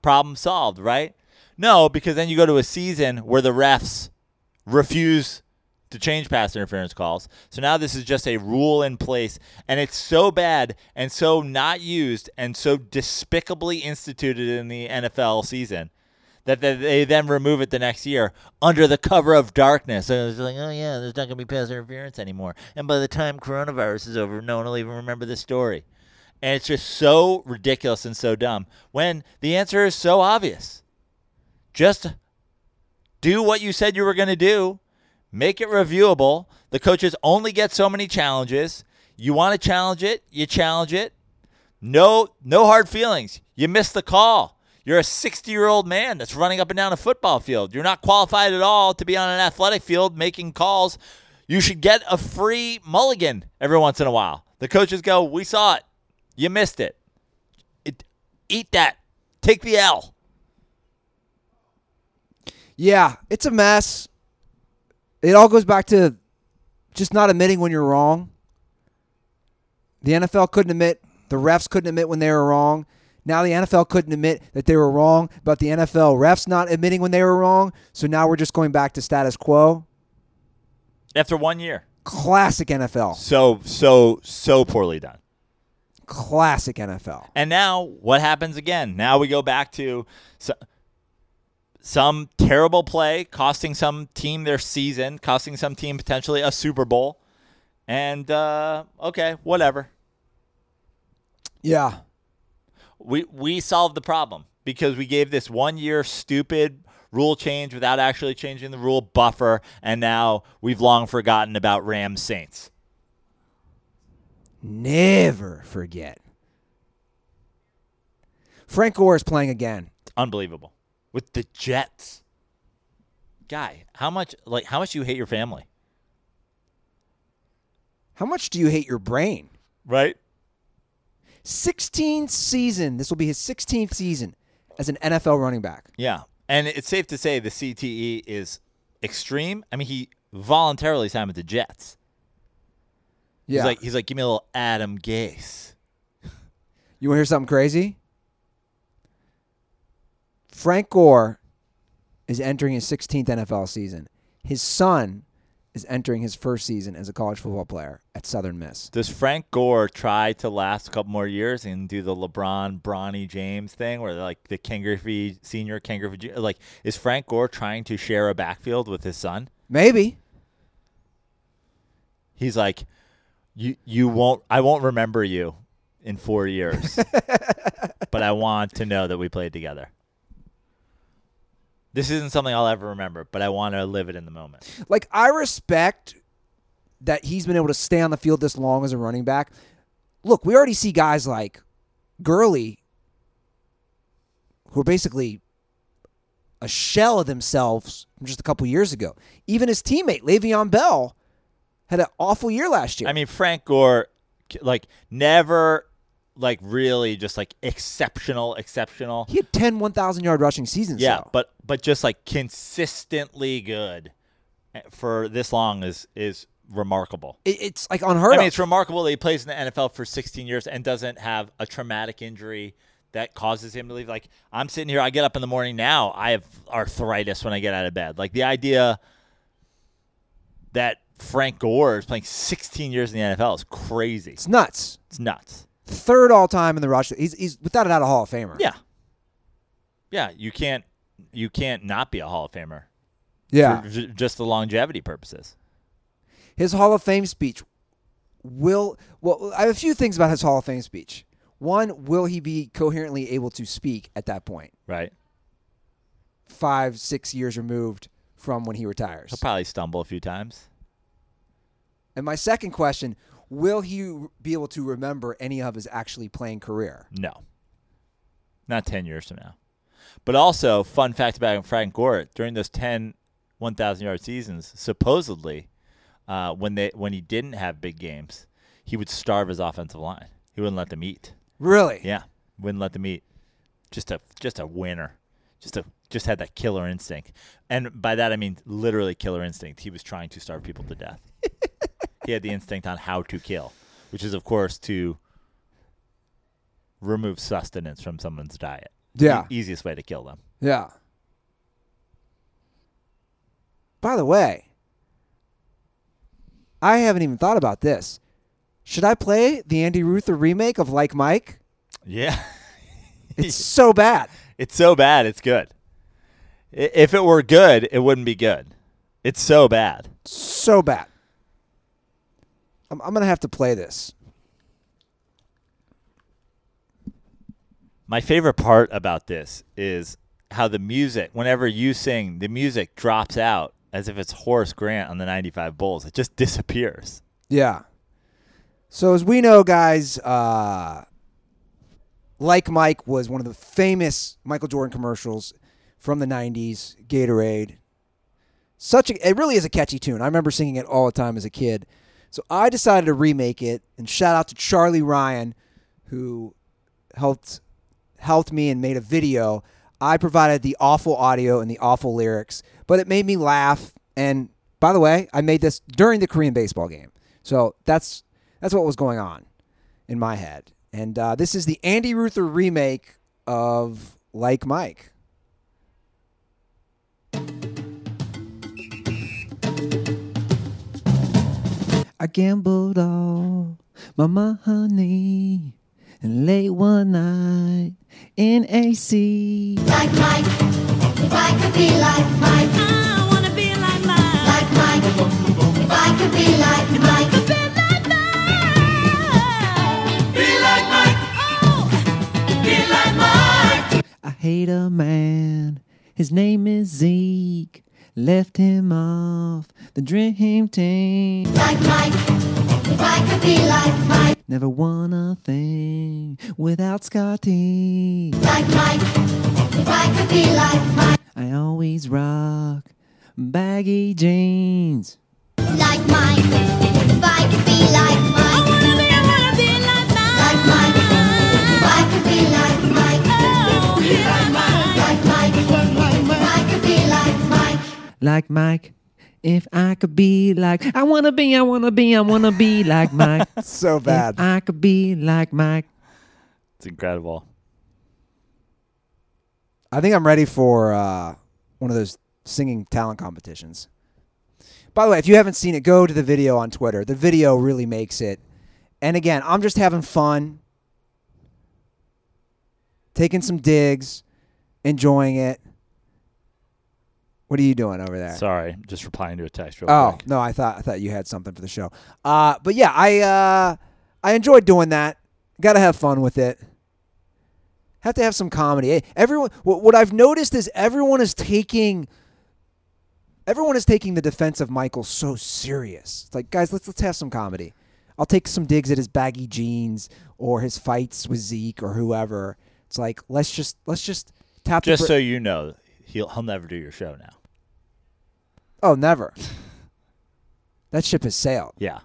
Problem solved, right? No, because then you go to a season where the refs refuse to change pass interference calls. So now this is just a rule in place, and it's so bad and so not used and so despicably instituted in the NFL season that they- then remove it the next year under the cover of darkness. And it's like, oh yeah, there's not going to be pass interference anymore. And by the time coronavirus is over, no one will even remember this story. And it's just so ridiculous and so dumb when the answer is so obvious. Just do what you said you were going to do. Make it reviewable. The coaches only get so many challenges. You want to challenge it, you challenge it. No no hard feelings. You missed the call. You're a 60-year-old man that's running up and down a football field. You're not qualified at all to be on an athletic field making calls. You should get a free mulligan every once in a while. The coaches go, "We saw it. You missed it. it eat that. Take the L." Yeah, it's a mess. It all goes back to just not admitting when you're wrong. The NFL couldn't admit, the refs couldn't admit when they were wrong. Now the NFL couldn't admit that they were wrong, but the NFL refs not admitting when they were wrong. So now we're just going back to status quo. After 1 year. Classic NFL. So so so poorly done. Classic NFL. And now what happens again? Now we go back to so, some terrible play costing some team their season, costing some team potentially a Super Bowl. And uh, okay, whatever. Yeah. We we solved the problem because we gave this one year stupid rule change without actually changing the rule buffer, and now we've long forgotten about Rams Saints. Never forget. Frank Gore is playing again. Unbelievable with the Jets. Guy, how much like how much do you hate your family? How much do you hate your brain? Right? 16th season. This will be his 16th season as an NFL running back. Yeah. And it's safe to say the CTE is extreme. I mean, he voluntarily signed with the Jets. Yeah. He's like he's like, give me a little Adam Gase. you want to hear something crazy? Frank Gore is entering his 16th NFL season. His son is entering his first season as a college football player at Southern Miss. Does Frank Gore try to last a couple more years and do the LeBron, Bronny James thing, where like the Ken Griffey Senior, Ken Griffey, like is Frank Gore trying to share a backfield with his son? Maybe. He's like, you you won't, I won't remember you in four years, but I want to know that we played together. This isn't something I'll ever remember, but I want to live it in the moment. Like I respect that he's been able to stay on the field this long as a running back. Look, we already see guys like Gurley who are basically a shell of themselves from just a couple years ago. Even his teammate Le'Veon Bell had an awful year last year. I mean, Frank Gore, like never, like really, just like exceptional, exceptional. he had 10 1,000 yard rushing seasons. Yeah, though. but but just like consistently good eh, for this long is is remarkable. It- it's like unheard I mean, of. it's remarkable that he plays in the NFL for 16 years and doesn't have a traumatic injury that causes him to leave. Like I'm sitting here, I get up in the morning now, I have arthritis when I get out of bed. Like the idea that Frank Gore is playing 16 years in the NFL is crazy. it's nuts. It's nuts. Third all time in the rush. He's, he's without a doubt a Hall of Famer. Yeah, yeah. You can't you can't not be a Hall of Famer. Yeah. for j- just the longevity purposes. his Hall of Fame speech will well I have a few things about his Hall of Fame speech. One, will he be coherently able to speak at that point? Right. Five, six years removed from when he retires. He'll probably stumble a few times. And my second question, will he be able to remember any of his actually playing career? No. Not 10 years from now. But also, fun fact about Frank Gore, during those 10 1,000 yard seasons, supposedly, uh, when they when he didn't have big games, he would starve his offensive line. He wouldn't let them eat. Really? Yeah, wouldn't let them eat. Just a just a winner. Just a just had that killer instinct. And by that I mean literally killer instinct. He was trying to starve people to death. he had the instinct on how to kill, which is of course to remove sustenance from someone's diet. Yeah. E- easiest way to kill them. Yeah. By the way, I haven't even thought about this. Should I play the Andy Ruther remake of Like Mike? Yeah. It's so bad. It's so bad, it's good. If it were good, it wouldn't be good. It's so bad. So bad. I'm, I'm going to have to play this. My favorite part about this is how the music, whenever you sing, the music drops out as if it's Horace Grant on the 95 Bulls. It just disappears. Yeah. So as we know, guys, uh, like Mike was one of the famous Michael Jordan commercials from the '90s. Gatorade. Such a it really is a catchy tune. I remember singing it all the time as a kid. So I decided to remake it, and shout out to Charlie Ryan, who helped helped me and made a video. I provided the awful audio and the awful lyrics, but it made me laugh. And by the way, I made this during the Korean baseball game, so that's that's what was going on in my head. And uh, this is the Andy Ruther remake of Like Mike. I gambled all my money and late one night in AC. Like Mike, if I could be like Mike, ah, I wanna be like Mike. Like Mike, if I could be like Mike. Be like Mike. Oh. Be like Mike. I hate a man. His name is Zeke. Left him off the dream team. Like Mike, if I could be like Mike. Never won a thing without Scottie. Like Mike, if I could be like Mike. I always rock baggy jeans. Like Mike, if I could be like I wanna be, I wanna be like Mike. Like Mike, if I could be like Mike. Oh, be like Mike. Like Mike, if I could be like Mike. Like Mike. If I could be like, I wanna be, I wanna be, I wanna be like Mike. So bad. If I could be like Mike. It's incredible. I think I'm ready for uh, one of those singing talent competitions. By the way, if you haven't seen it, go to the video on Twitter. The video really makes it. And again, I'm just having fun, taking some digs, enjoying it. What are you doing over there? Sorry, just replying to a text real Oh quick. no, I thought I thought you had something for the show. Uh, but yeah, I uh, I enjoyed doing that. Got to have fun with it. Have to have some comedy. Everyone, what, what I've noticed is everyone is taking. Everyone is taking the defense of Michael so serious. It's like, guys, let's let's have some comedy. I'll take some digs at his baggy jeans or his fights with Zeke or whoever. It's like let's just let's just tap. Just the so you know, he'll he'll never do your show now. Oh, never. That ship has sailed. Yeah,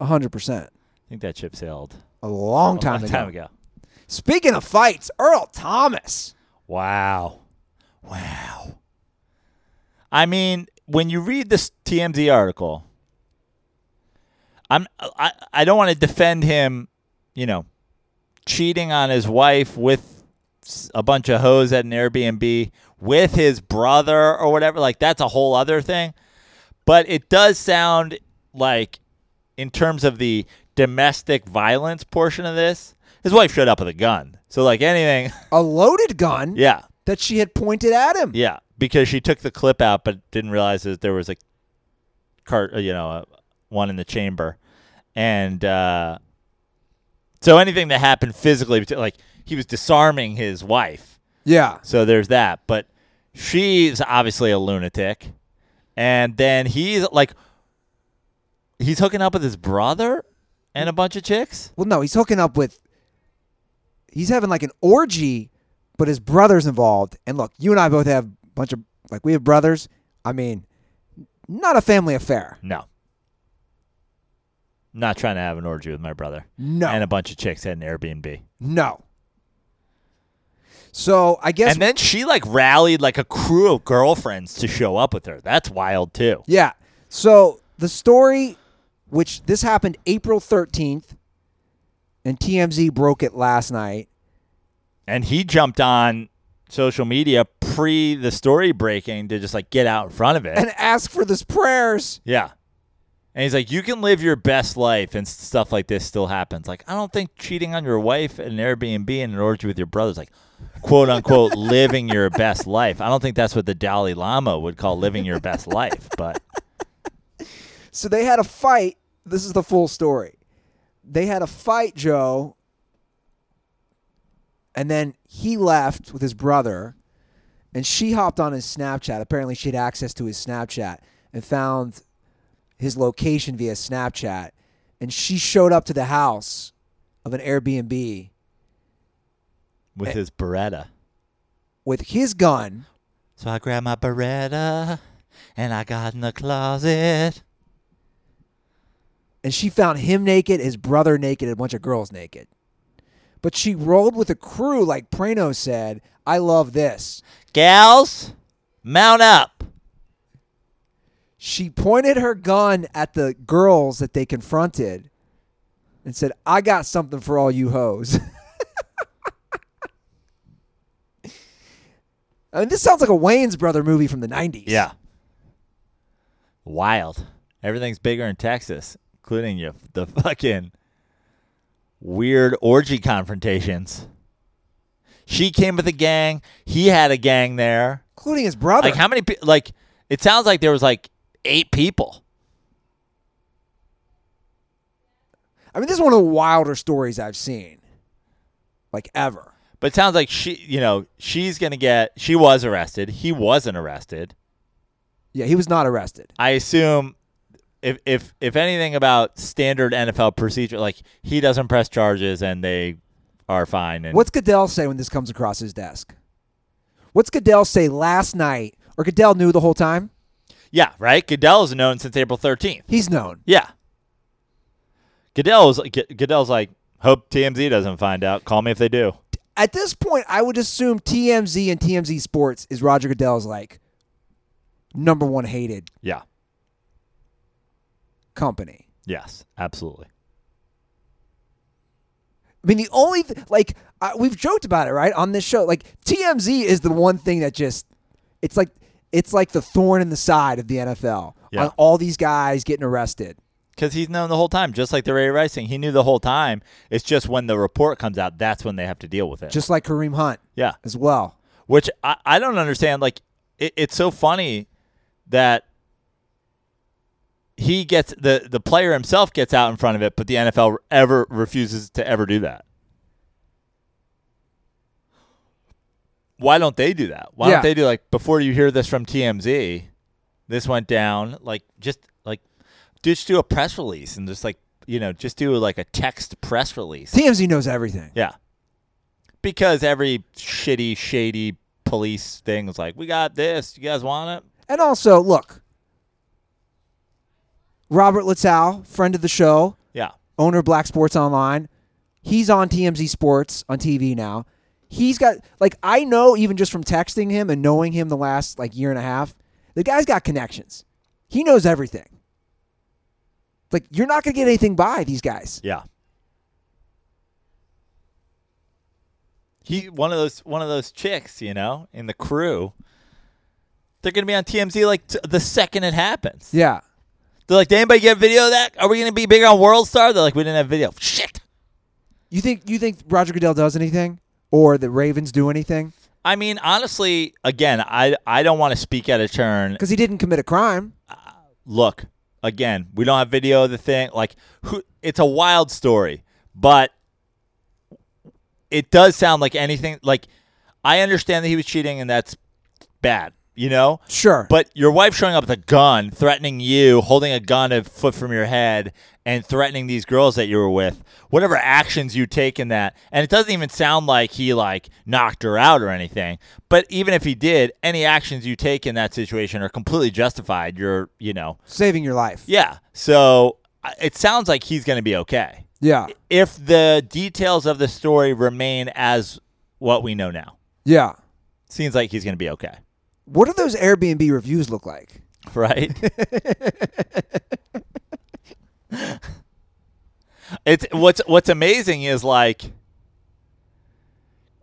hundred percent. I think that ship sailed A long a time long ago. time ago. Speaking of fights, Earl Thomas. Wow, wow. I mean, when you read this TMZ article, I'm I, I don't want to defend him, you know, cheating on his wife with a bunch of hoes at an Airbnb with his brother or whatever. Like that's a whole other thing. But it does sound like, in terms of the domestic violence portion of this, his wife showed up with a gun. So like anything, A loaded gun yeah, that she had pointed at him. yeah, because she took the clip out, but didn't realize that there was a cart, you know, a, one in the chamber, and uh, so anything that happened physically, like he was disarming his wife. Yeah. So there's that, but she's obviously a lunatic, and then he's like, he's hooking up with his brother and a bunch of chicks. Well, no, he's hooking up with. He's having like an orgy, but his brother's involved. And look, you and I both have a bunch of like we have brothers. I mean, not a family affair. No. Not trying to have an orgy with my brother. No. And a bunch of chicks at an Airbnb. No. So I guess And then she like rallied like a crew of girlfriends to show up with her. That's wild too. Yeah. So the story, which this happened April 13th, and TMZ broke it last night. And he jumped on social media pre the story breaking to just like get out in front of it. And ask for this prayers. yeah. And he's like, you can live your best life and stuff like this still happens. Like, I don't think cheating on your wife at an Airbnb and an orgy with your brother's like, quote unquote, living your best life. I don't think that's what the Dalai Lama would call living your best life. But So they had a fight. This is the full story. They had a fight, Joe. And then he left with his brother. And she hopped on his Snapchat. Apparently, she had access to his Snapchat and found his location via Snapchat. And she showed up to the house of an Airbnb with eh. his Beretta. with his gun. So I grabbed my Beretta and I got in the closet. and she found him naked, his brother naked, and a bunch of girls naked. But she rolled with a crew, like Prano said. I love this. Gals, mount up. She pointed her gun at the girls that they confronted and said, I got something for all you hoes. I mean, this sounds like a Wayans brother movie from the 90s. Yeah. Wild. Everything's bigger in Texas, including you, the fucking weird orgy confrontations. She came with a gang. He had a gang there. Including his brother. Like how many? pe- Like it sounds like there was like eight people. I mean, this is one of the wilder stories I've seen, like ever. But it sounds like she, you know, she's gonna get. She was arrested. He wasn't arrested. Yeah, he was not arrested. I assume if if if anything about standard NFL procedure, like he doesn't press charges and they are fine. And What's Goodell say when this comes across his desk? What's Goodell say last night? Or Goodell knew the whole time? yeah, right? Goodell's known since April thirteenth. He's known. Yeah. Goodell's Goodell's like, hope TMZ doesn't find out. Call me if they do. At this point, I would assume TMZ and TMZ Sports is Roger Goodell's like number one hated Yeah. company. Yes. Absolutely. I mean, the only th- like uh, we've joked about it, right, on this show. Like TMZ is the one thing that just it's like it's like the thorn in the side of the NFL Yeah. on all these guys getting arrested. Because he's known the whole time, just like the Ray Rice thing. He knew the whole time. It's just when the report comes out, that's when they have to deal with it. Just like Kareem Hunt yeah. as well. Which I, I don't understand. Like, it, it's so funny that he gets the the player himself gets out in front of it, but the NFL ever refuses to ever do that. Why don't they do that? Why Yeah. don't they do like before you hear this from TMZ? This went down. Like just just do a press release and just like you know just do like a text press release. TMZ knows everything. Yeah. Because every shitty, shady police thing is like, we got this. You guys want it? And also, look, Robert Littal, friend of the show, Yeah. owner of Black Sports Online, he's on TMZ Sports on TV now. He's got like I know even just from texting him and knowing him the last like year and a half, the guy's got connections. He knows everything. Like you're not gonna get anything by these guys. Yeah. He one of those one of those chicks, you know, in the crew. They're gonna be on TMZ like t- the second it happens. Yeah. They're like, did anybody get video of that? Are we gonna be bigger on World Star? They're like, we didn't have video. Shit. You think you think Roger Goodell does anything? Or the Ravens do anything? I mean, honestly, again, I I don't want to speak out of turn. Because he didn't commit a crime. Uh, look again we don't have video of the thing like who it's a wild story but it does sound like anything like i understand that he was cheating and that's bad you know Sure. but your wife showing up with a gun threatening you holding a gun a foot from your head and threatening these girls that you were with whatever actions you take in that and it doesn't even sound like he like knocked her out or anything but even if he did any actions you take in that situation are completely justified you're you know saving your life. yeah. So uh, it sounds like he's going to be okay. Yeah. If the details of the story remain as what we know now, Yeah. seems like he's going to be okay. What do those Airbnb reviews look like? Right? it's what's what's amazing is like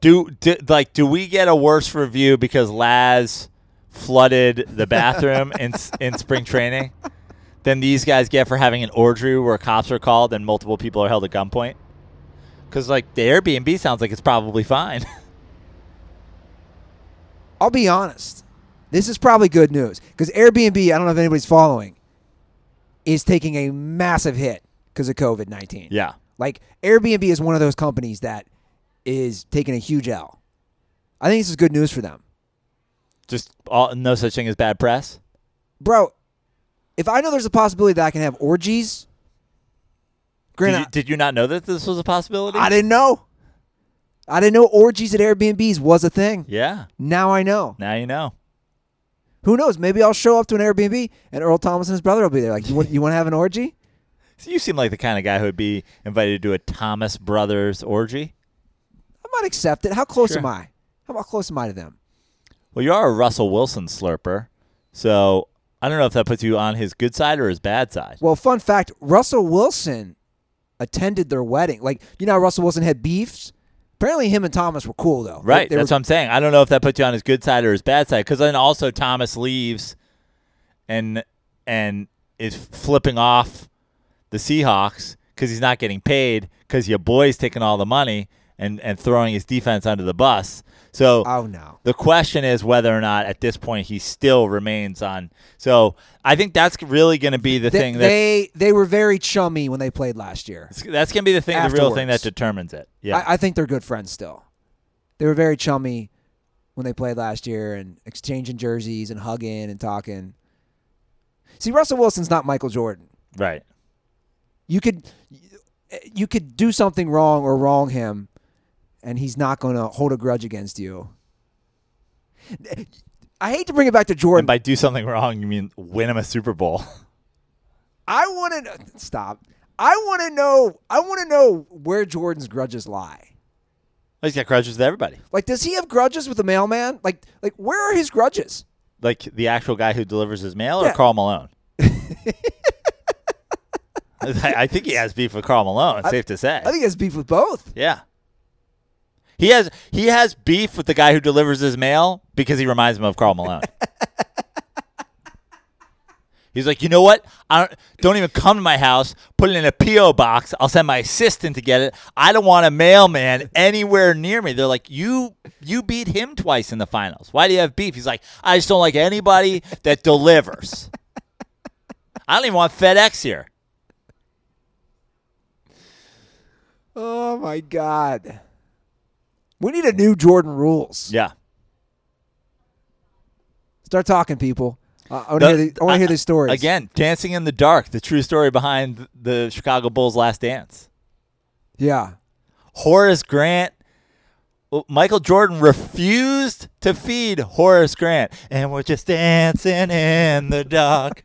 do, do like do we get a worse review because Laz flooded the bathroom in in spring training than these guys get for having an orgy where cops are called and multiple people are held at gunpoint? Because like the Airbnb sounds like it's probably fine. I'll be honest. This is probably good news because Airbnb, I don't know if anybody's following, is taking a massive hit because of COVID 19. yeah. Like, Airbnb is one of those companies that is taking a huge L. I think this is good news for them. Just all, no such thing as bad press. Bro, if I know there's a possibility that I can have orgies, Did you, did you not know that this was a possibility? I didn't know. I didn't know orgies at Airbnbs was a thing. Yeah. Now I know. Now you know. Who knows? Maybe I'll show up to an Airbnb and Earl Thomas and his brother will be there. Like, you want you want to have an orgy? So you seem like the kind of guy who would be invited to a Thomas Brothers orgy. I might accept it. How close Sure. am I? How close am I to them? Well, you are a Russell Wilson slurper, so I don't know if that puts you on his good side or his bad side. Well, fun fact: Russell Wilson attended their wedding. Like, you know, how Russell Wilson had beefs. Apparently, him and Thomas were cool though. Right. They- they That's were- what I'm saying. I don't know if that puts you on his good side or his bad side because then also Thomas leaves and and is flipping off the Seahawks because he's not getting paid because your boy's taking all the money and and throwing his defense under the bus. So oh no. The question is whether or not at this point he still remains on. So I think that's really going to be the They, thing that they they were very chummy when they played last year. that's going to be the thing, the real thing that determines it. Yeah, I, I think they're good friends still. They were very chummy when they played last year and exchanging jerseys and hugging and talking. See, Russell Wilson's not Michael Jordan. Right. You could you could do something wrong or wrong him and he's not going to hold a grudge against you. I hate to bring it back to Jordan. And by do something wrong, you mean win him a Super Bowl. I want to stop. I want to know. I want to know where Jordan's grudges lie. He's got grudges with everybody. Like, does he have grudges with the mailman? Like, like where are his grudges? Like the actual guy who delivers his mail or Yeah. Karl Malone? I I think he has beef with Karl Malone. safe to say. I think he has beef with both. yeah. He has he has beef with the guy who delivers his mail because he reminds him of Karl Malone. He's like, you know what? I don't, don't even come to my house. Put it in a PO box. I'll send my assistant to get it. I don't want a mailman anywhere near me. They're like, you you beat him twice in the finals. Why do you have beef? He's like, I just don't like anybody that delivers. I don't even want FedEx here. Oh my god. We need a new Jordan rules. Yeah. Start talking, people. Uh, I want to hear. The, I hear these stories Again, Dancing in the Dark, the true story behind the Chicago Bulls' last dance. Yeah. Horace Grant. Michael Jordan refused to feed Horace Grant, and we're just dancing in the dark.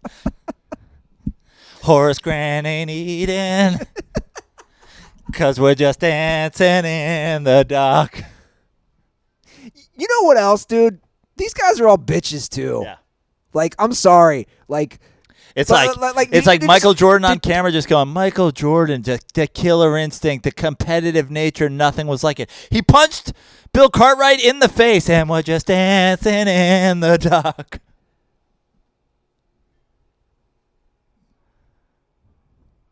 Horace Grant ain't eating, cause we're just dancing in the dark. You know what else, dude? These guys are all bitches too. Yeah, Like, I'm sorry. Like, it's But, like, like- like, it's like Michael just- Jordan on camera just going, Michael Jordan, just the killer instinct, the competitive nature, nothing was like it. He punched Bill Cartwright in the face, and we're just dancing in the dark.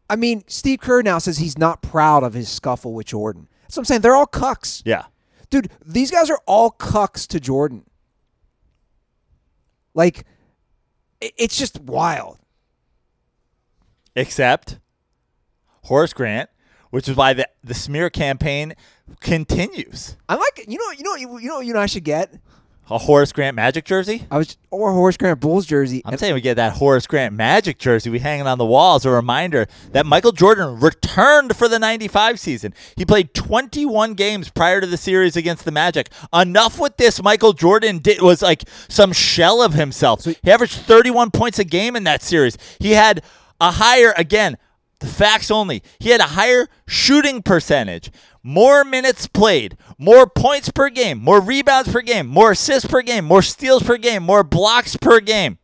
I mean, Steve Kerr now says he's not proud of his scuffle with Jordan. That's what I'm saying. They're all cucks. Yeah. Dude, these guys are all cucks to Jordan. Like, it's just wild. Except Horace Grant, which is why the, the smear campaign continues. I like it. You know, you know, you, you know, you know, I should get. A Horace Grant Magic jersey? I was or a Horace Grant Bulls jersey. I'm And- saying we get that Horace Grant Magic jersey we hanging on the wall as a reminder that Michael Jordan returned for the 95 season. He played 21 games prior to the series against the Magic. Enough with this Michael Jordan did was like some shell of himself. he averaged 31 points a game in that series. He had a higher again, the facts only. He had a higher shooting percentage, more minutes played, more points per game, more rebounds per game, more assists per game, more steals per game, more blocks per game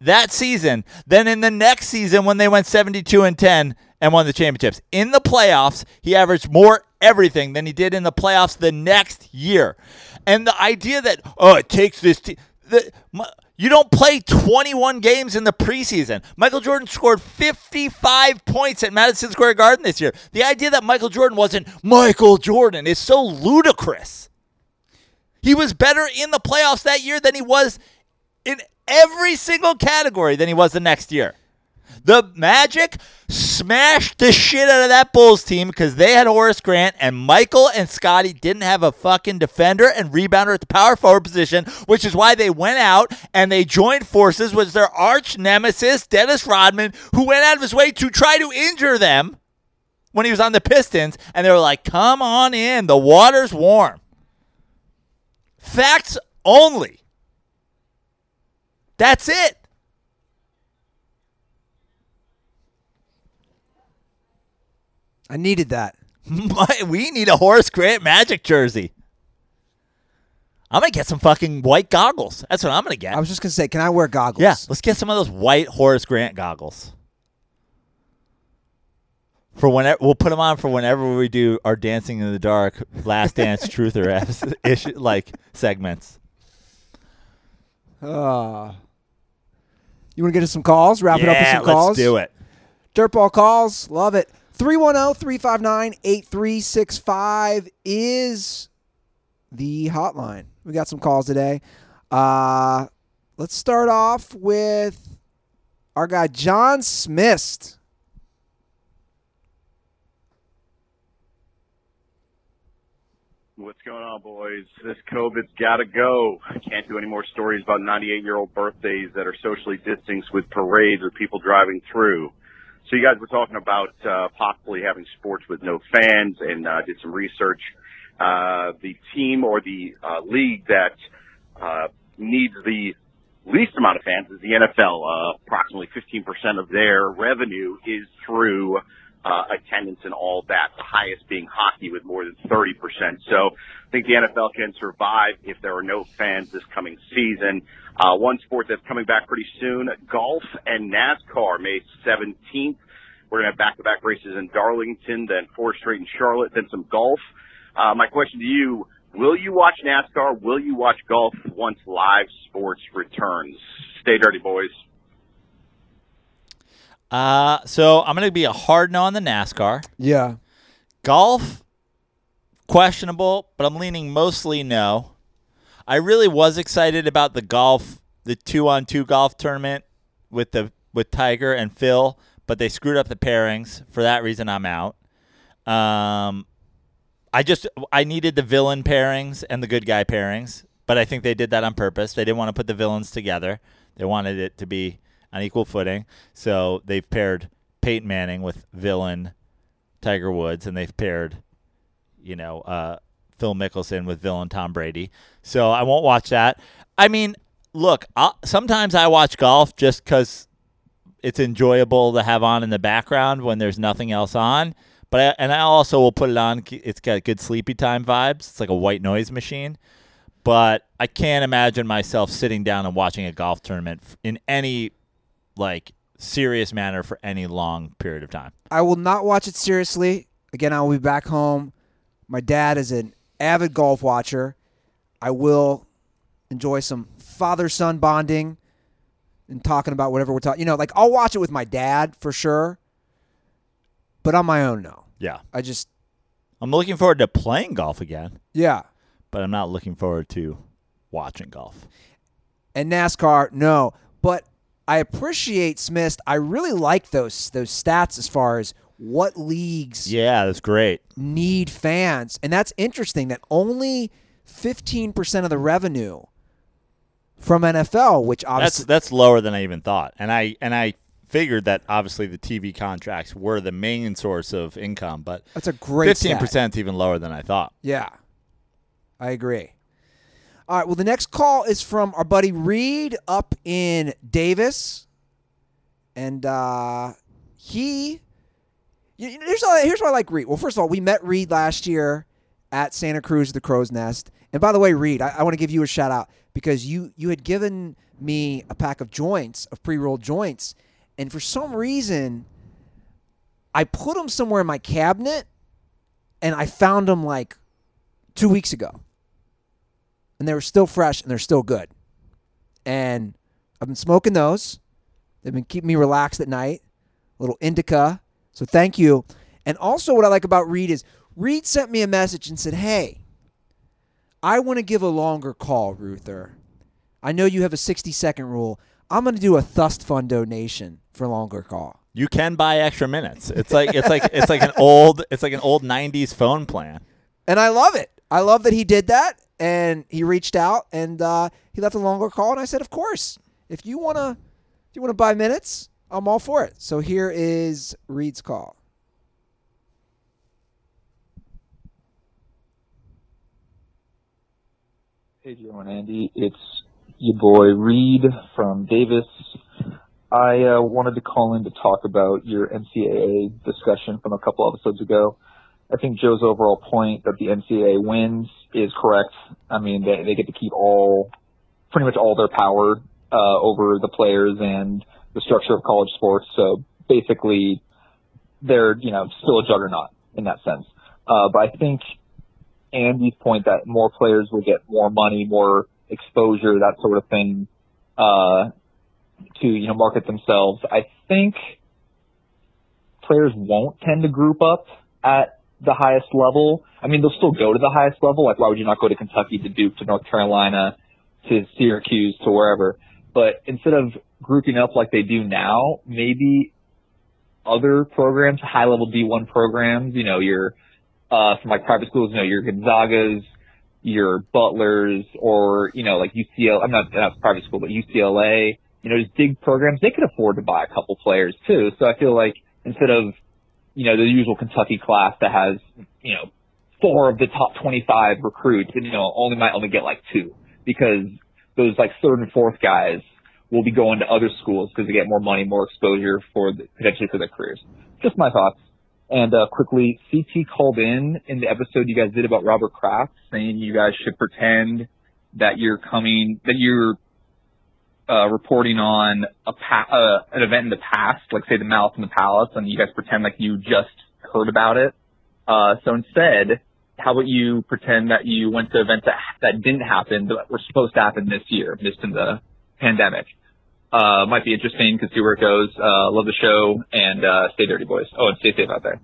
that season than in the next season when they went 72 and 10 and won the championships. In the playoffs, he averaged more everything than he did in the playoffs the next year. And the idea that oh, it takes this te- the, m- you don't play 21 games in the preseason. Michael Jordan scored 55 points at Madison Square Garden this year. The idea that Michael Jordan wasn't Michael Jordan is so ludicrous. He was better in the playoffs that year than he was in every single category than he was the next year. The Magic smashed the shit out of that Bulls team because they had Horace Grant and Michael and Scottie didn't have a fucking defender and rebounder at the power forward position, which is why they went out and they joined forces with their arch nemesis, Dennis Rodman, who went out of his way to try to injure them when he was on the Pistons. And they were like, come on in, the water's warm. Facts only. That's it. I needed that. We need a Horace Grant Magic jersey. I'm gonna get some fucking white goggles. That's what I'm gonna get. I was just gonna say, can I wear goggles? yeah, let's get some of those white Horace Grant goggles. For whenever we'll put them on for whenever we do our Dancing in the Dark Last Dance Truth or issue like segments. Uh, you want to get us some calls? Wrap it up with some calls. let's do it. Dirtball calls. Love it. Oh, 310 359 8365 is the hotline. We got some calls today. Uh, let's start off with our guy, John Smith. What's going on, boys? This COVID's got to go. I can't do any more stories about 98 year old birthdays that are socially distanced with parades or people driving through. So you guys were talking about uh, possibly having sports with no fans, and uh, did some research. Uh, the team or the uh, league that uh, needs the least amount of fans is the NFL. Uh, approximately 15% of their revenue is through uh, attendance and all that. The highest being hockey with more than 30%. So I think the NFL can survive if there are no fans this coming season. Uh, one sport that's coming back pretty soon, golf and NASCAR, May 17th. We're going to have back-to-back races in Darlington, then four straight in Charlotte, then some golf. Uh, my question to you, will you watch NASCAR? Will you watch golf once live sports returns? Stay dirty, boys. Uh, so I'm going to be a hard no on the NASCAR. Yeah. Golf, questionable, but I'm leaning mostly no. I really was excited about the golf, the two on two golf tournament with the with Tiger and Phil, but they screwed up the pairings. For that reason, I'm out. Um, I just I needed the villain pairings and the good guy pairings, but I think they did that on purpose. They didn't want to put the villains together. They wanted it to be on equal footing. So they've paired Peyton Manning with villain Tiger Woods, and they've paired, you know, uh, Phil Mickelson with villain Tom Brady. So I won't watch that. I mean, look, I'll, sometimes I watch golf just because it's enjoyable to have on in the background when there's nothing else on. But I, and I also will put it on. It's got good sleepy time vibes. It's like a white noise machine. But I can't imagine myself sitting down and watching a golf tournament in any like serious manner for any long period of time. I will not watch it seriously. Again, I will be back home. My dad is an avid golf watcher. I will enjoy some father son bonding and talking about whatever we're talking. You know, like I'll watch it with my dad for sure, but on my own, no. Yeah. I just, I'm looking forward to playing golf again, yeah. but I'm not looking forward to watching golf. And NASCAR, no. But I appreciate Smith. I really like those those stats as far as what leagues Yeah, that's great. need fans. And that's interesting that only 15% of the revenue from NFL, which obviously that's lower than I even thought. And I and I figured that obviously the TV contracts were the main source of income, but that's a great fifteen stat. percent is even lower than I thought. Yeah. I agree. All right, well the next call is from our buddy Reed up in Davis. And uh he you- here's why, here's why I like Reed. Well, first of all, we met Reed last year at Santa Cruz, the Crow's Nest. And by the way, Reed, I, I want to give you a shout out because you you had given me a pack of joints of pre-rolled joints, and for some reason, I put them somewhere in my cabinet, and I found them like two weeks ago, and they were still fresh and they're still good. And I've been smoking those. They've been keeping me relaxed at night. A little indica. So thank you. And also, what I like about Reed is Reed sent me a message and said, "Hey, I want to give a longer call, Ruther. I know you have a 60 second rule. I'm going to do a Thust Fund donation for longer call." You can buy extra minutes. It's like it's like it's like an old it's like an old '90s phone plan. And I love it. I love that he did that and he reached out and uh, he left a longer call. And I said, of course, if you want to, if you want to buy minutes, I'm all for it. So here is Reed's call. Hey, Joe and Andy. It's your boy Reed from Davis. I uh, wanted to call in to talk about your NCAA discussion from a couple episodes ago. I think Joe's overall point that the NCAA wins is correct. I mean, they, they get to keep all, pretty much all their power uh, over the players and the structure of college sports. So basically, they're you know still a juggernaut in that sense. Uh, but I think Andy's point that more players will get more money, more exposure, that sort of thing, uh, to, you know, market themselves. I think players won't tend to group up at the highest level. I mean, they'll still go to the highest level. Like, why would you not go to Kentucky, to Duke, to North Carolina, to Syracuse, to wherever? But instead of grouping up like they do now, maybe other programs, high level D1 programs, you know, your uh, from like private schools, you know, your Gonzagas, your Butlers, or you know, like UCLA, I'm not that's private school, but UCLA. You know, just big programs. They could afford to buy a couple players too. So I feel like instead of you know the usual Kentucky class that has you know four of the top 25 recruits, and you know only might only get like two because those like third and fourth guys will be going to other schools because they get more money, more exposure for the, potentially for their careers. Just my thoughts. And uh, quickly, CT called in in the episode you guys did about Robert Kraft, saying you guys should pretend that you're coming, that you're uh, reporting on a pa- uh, an event in the past, like say the Malice in the Palace, and you guys pretend like you just heard about it. Uh, so instead, how about you pretend that you went to events that that didn't happen that were supposed to happen this year, missed in the pandemic? Uh, might be interesting to see where it goes. Uh, love the show and uh, stay dirty, boys. Oh, and stay safe out there.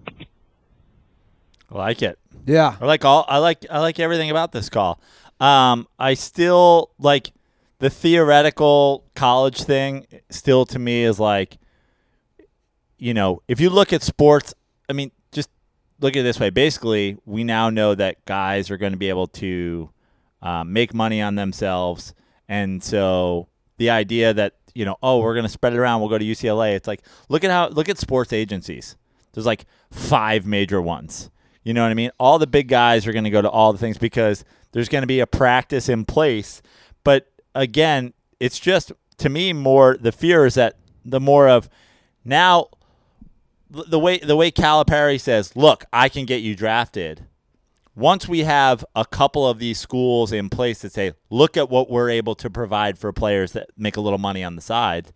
I like it. Yeah. I like all. I like. I like everything about this call. Um, I still like the theoretical college thing. Still, to me, is like, you know, if you look at sports, I mean, just look at it this way. Basically, we now know that guys are going to be able to um, make money on themselves, and so the idea that you know, oh, we're going to spread it around. We'll go to UCLA. It's like look at how look at sports agencies. There's like five major ones. You know what I mean? All the big guys are going to go to all the things because there's going to be a practice in place. But again, it's just to me more the fear is that the more of now the way the way Calipari says, "Look, I can get you drafted." Once we have a couple of these schools in place that say, "Look at what we're able to provide for players that make a little money on the side,"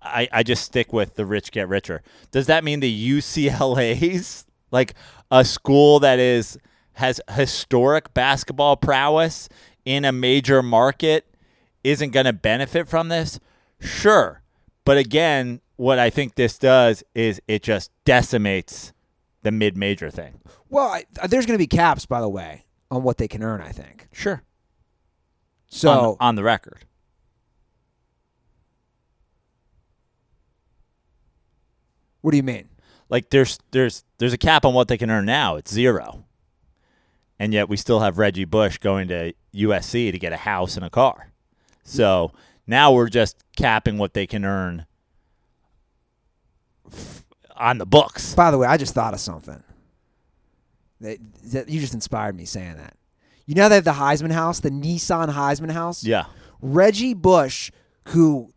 I, I just stick with the rich get richer. Does that mean the UCLA's like a school that is has historic basketball prowess in a major market isn't going to benefit from this? Sure. But again, what I think this does is it just decimates the mid-major thing. Well, I, uh, there's going to be caps, by the way, on what they can earn. I think. Sure. So on, the, on the record. what do you mean? Like there's there's there's a cap on what they can earn now. It's zero. And yet we still have Reggie Bush going to USC to get a house and a car. So now we're just capping what they can earn on the books. By the way, I just thought of something. That, that you just inspired me saying that. You know they have the Heisman House, the Nissan Heisman House. Yeah. Reggie Bush, who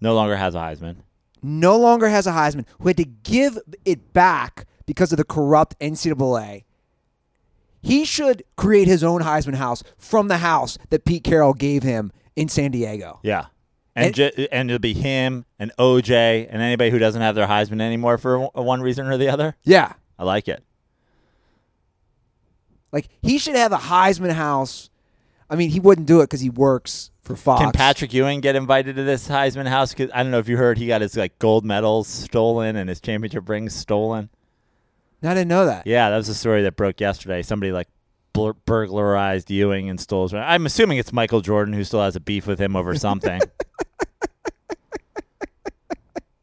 No longer has a Heisman. no longer has a Heisman, who had to give it back because of the corrupt NCAA. He should create his own Heisman House from the house that Pete Carroll gave him in San Diego. Yeah. And And- ju- and it'll be him and OJ and anybody who doesn't have their Heisman anymore for one- one reason or the other. Yeah. I like it. Like he should have a Heisman House. I mean, he wouldn't do it because he works for Fox. Can Patrick Ewing get invited to this Heisman House? 'Cause I don't know if you heard he got his like gold medals stolen and his championship rings stolen. No, I didn't know that. Yeah, that was a story that broke yesterday. Somebody like bur- burglarized Ewing and stole his. I'm assuming it's Michael Jordan who still has a beef with him over something.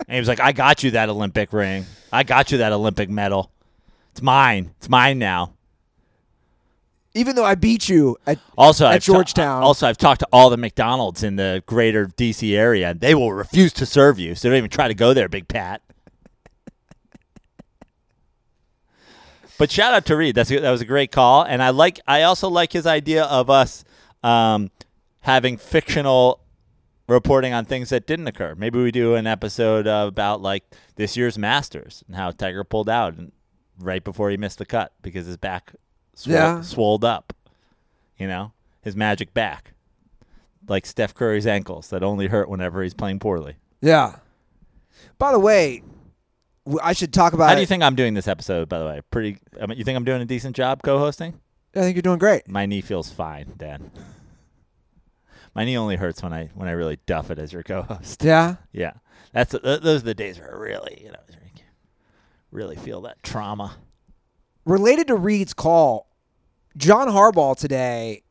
and he was like, "I got you that Olympic ring. I got you that Olympic medal. It's mine. It's mine now." Even though I beat you at Also, At I've ta- Georgetown. also, I've talked to all the McDonald's in the greater DC area. They will refuse to serve you, so don't even try to go there, Big Pat. But shout out to Reed. That's that was a great call, and I like. I also like his idea of us um, having fictional reporting on things that didn't occur. Maybe we do an episode uh, about like this year's Masters and how Tiger pulled out and right before he missed the cut because his back swole, Yeah. swolled up. You know, his magic back, like Steph Curry's ankles that only hurt whenever he's playing poorly. yeah. By the way, I should talk about. How do you think I'm doing this episode? By the way, pretty. I mean, you think I'm doing a decent job co-hosting? I think you're doing great. My knee feels fine, Dan. My knee only hurts when I when I really duff it as your co-host. Yeah. Yeah, that's th- those are the days where I really you know really feel that trauma. Related to Reed's call, John Harbaugh today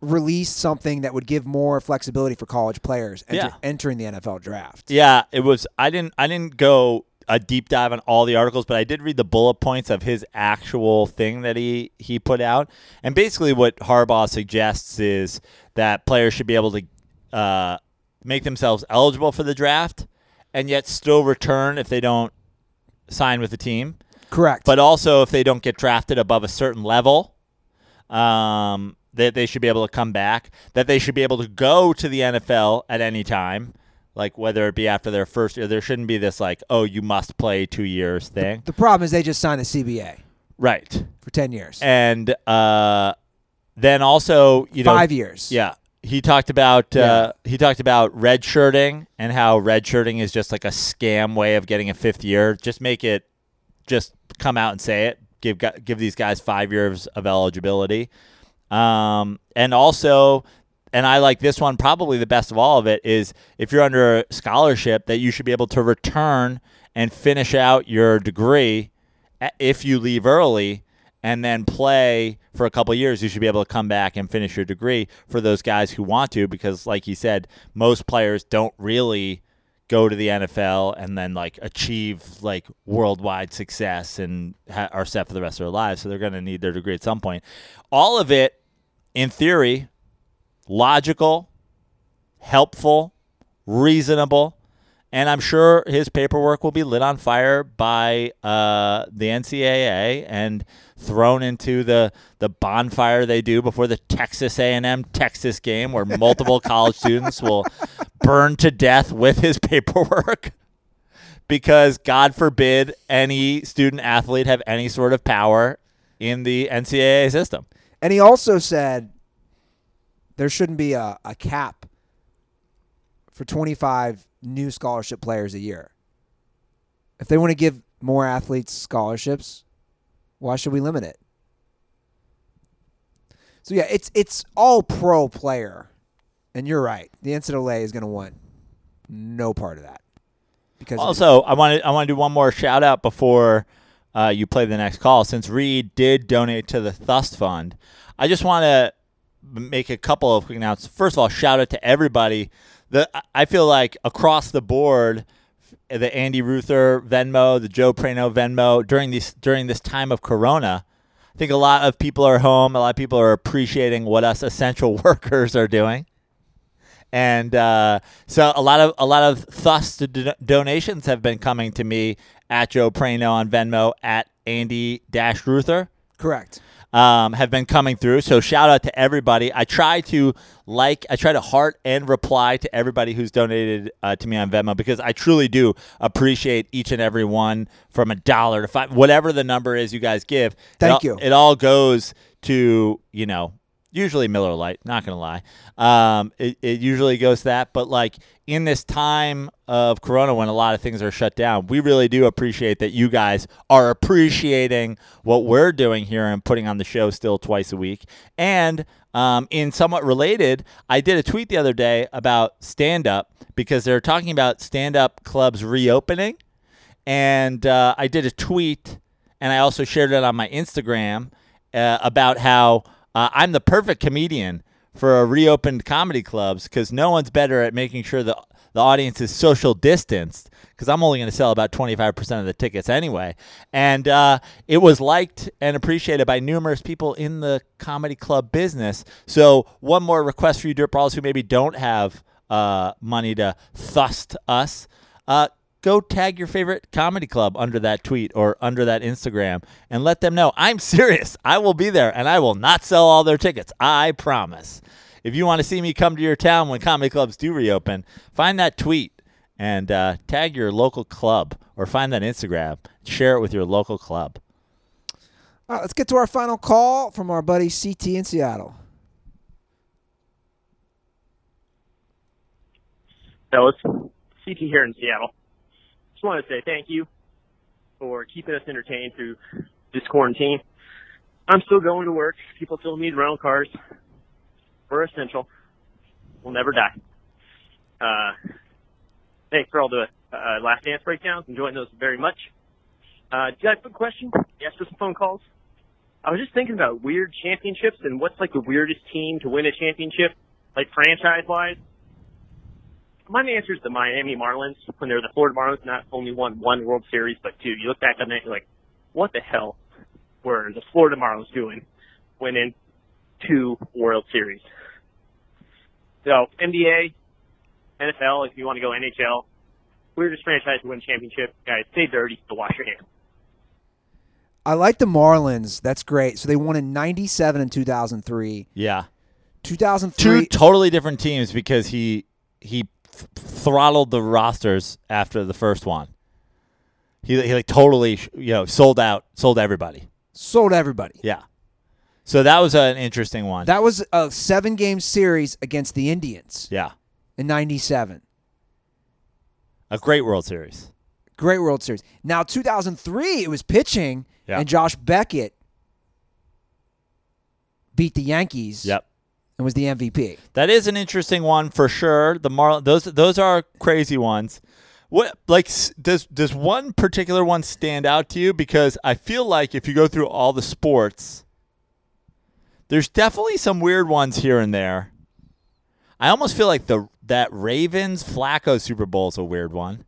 released something that would give more flexibility for college players enter, Yeah. entering the NFL draft. Yeah, it was. I didn't. I didn't go a deep dive on all the articles, but I did read the bullet points of his actual thing that he he put out. And basically, what Harbaugh suggests is that players should be able to uh, make themselves eligible for the draft, and yet still return if they don't sign with the team. Correct. But also, if they don't get drafted above a certain level, um, that they should be able to come back. That they should be able to go to the NFL at any time, like whether it be after their first year. There shouldn't be this like, oh, you must play two years thing. the problem is they just signed the CBA Right. for ten years, And uh, then also, you know, five years. Yeah. He talked about uh, he talked about redshirting and how redshirting is just like a scam way of getting a fifth year. Just make it, just come out and say it. Give give these guys five years of eligibility, um, and also, and I like this one probably the best of all of it is if you're under a scholarship that you should be able to return and finish out your degree if you leave early and then play for a couple years, you should be able to come back and finish your degree for those guys who want to, because like he said, most players don't really go to the NFL and then like achieve like worldwide success and ha- are set for the rest of their lives. So they're going to need their degree at some point. All of it, in theory, logical, helpful, reasonable, and I'm sure his paperwork will be lit on fire by uh, the NCAA and thrown into the the bonfire they do before the Texas A&M Texas game, where multiple college students will burn to death with his paperwork. Because God forbid any student athlete have any sort of power in the NCAA system. And he also said there shouldn't be a, a cap for 25 new scholarship players a year. If they want to give more athletes scholarships, why should we limit it? So yeah, it's it's all pro player. And you're right. The NCAA is going to want no part of that. Because Also, I want to I want to do one more shout out before uh, you play the next call. Since Reed did donate to the Thust Fund, I just want to make a couple of quick announcements. First of all, shout out to everybody. The I feel like across the board, the Andy Ruther Venmo, the Joe Prano Venmo during this during this time of Corona. I think a lot of people are home. A lot of people are appreciating what us essential workers are doing and uh, so a lot of a lot of thus do- donations have been coming to me at Joe Prano on Venmo at Andy Dash Ruther. correct. Um, have been coming through. So shout out to everybody. I try to like, I try to heart and reply to everybody who's donated uh, to me on Venmo because I truly do appreciate each and every one from a dollar to five, whatever the number is you guys give. Thank it all, you. It all goes to you know usually Miller Lite. Not gonna lie, um, it, it usually goes to that. But like in this time of Corona, when a lot of things are shut down, we really do appreciate that you guys are appreciating what we're doing here and putting on the show still twice a week. And um, in somewhat related, I did a tweet the other day about stand up because they're talking about stand up clubs reopening and uh, I did a tweet, and I also shared it on my Instagram uh, about how uh, I'm the perfect comedian for a reopened comedy clubs because no one's better at making sure the the audience is social distanced because I'm only going to sell about 25% of the tickets anyway. And uh, it was liked and appreciated by numerous people in the comedy club business. So, one more request for you, Dirt Brawlers, who maybe don't have uh, money to thust us. Uh, go tag your favorite comedy club under that tweet or under that Instagram and let them know I'm serious. I will be there and I will not sell all their tickets. I promise. If you want to see me come to your town when comedy clubs do reopen, find that tweet and uh, tag your local club or find that Instagram. Share it with your local club. All right, let's get to our final call from our buddy CT in Seattle. fellas. CT here in Seattle. Just want to say thank you for keeping us entertained through this quarantine. I'm still going to work. People still need rental cars. We're essential. We'll never die. Uh, thanks for all the uh, last dance breakdowns. Enjoying those very much. Uh, do you have a quick question? Yes, for some phone calls. I was just thinking about weird championships and what's like the weirdest team to win a championship, like franchise wise. My answer is the Miami Marlins when they're the Florida Marlins, not only won one World Series but two. You look back on that, you're like, what the hell were the Florida Marlins doing winning two World Series? So NBA, NFL, if you want to go NHL, weirdest franchise to win championship, guys, stay dirty to wash your hands. I like the Marlins. That's great. So they won in 97 and 2003. Yeah. 2003 Two totally different teams because he he th- throttled the rosters after the first one. He he like totally you know sold out sold everybody. sold everybody. Yeah. So that was an interesting one. That was a seven game series against the Indians yeah. in 97. A great World Series. Great World Series. Now 2003 it was pitching Yeah. and Josh Beckett beat the Yankees Yep. And was the MVP. That is an interesting one for sure. The Marlins, those those are crazy ones. What like does does one particular one stand out to you? Because I feel like if you go through all the sports, there's definitely some weird ones here and there. I almost feel like the that Ravens Flacco Super Bowl is a weird one.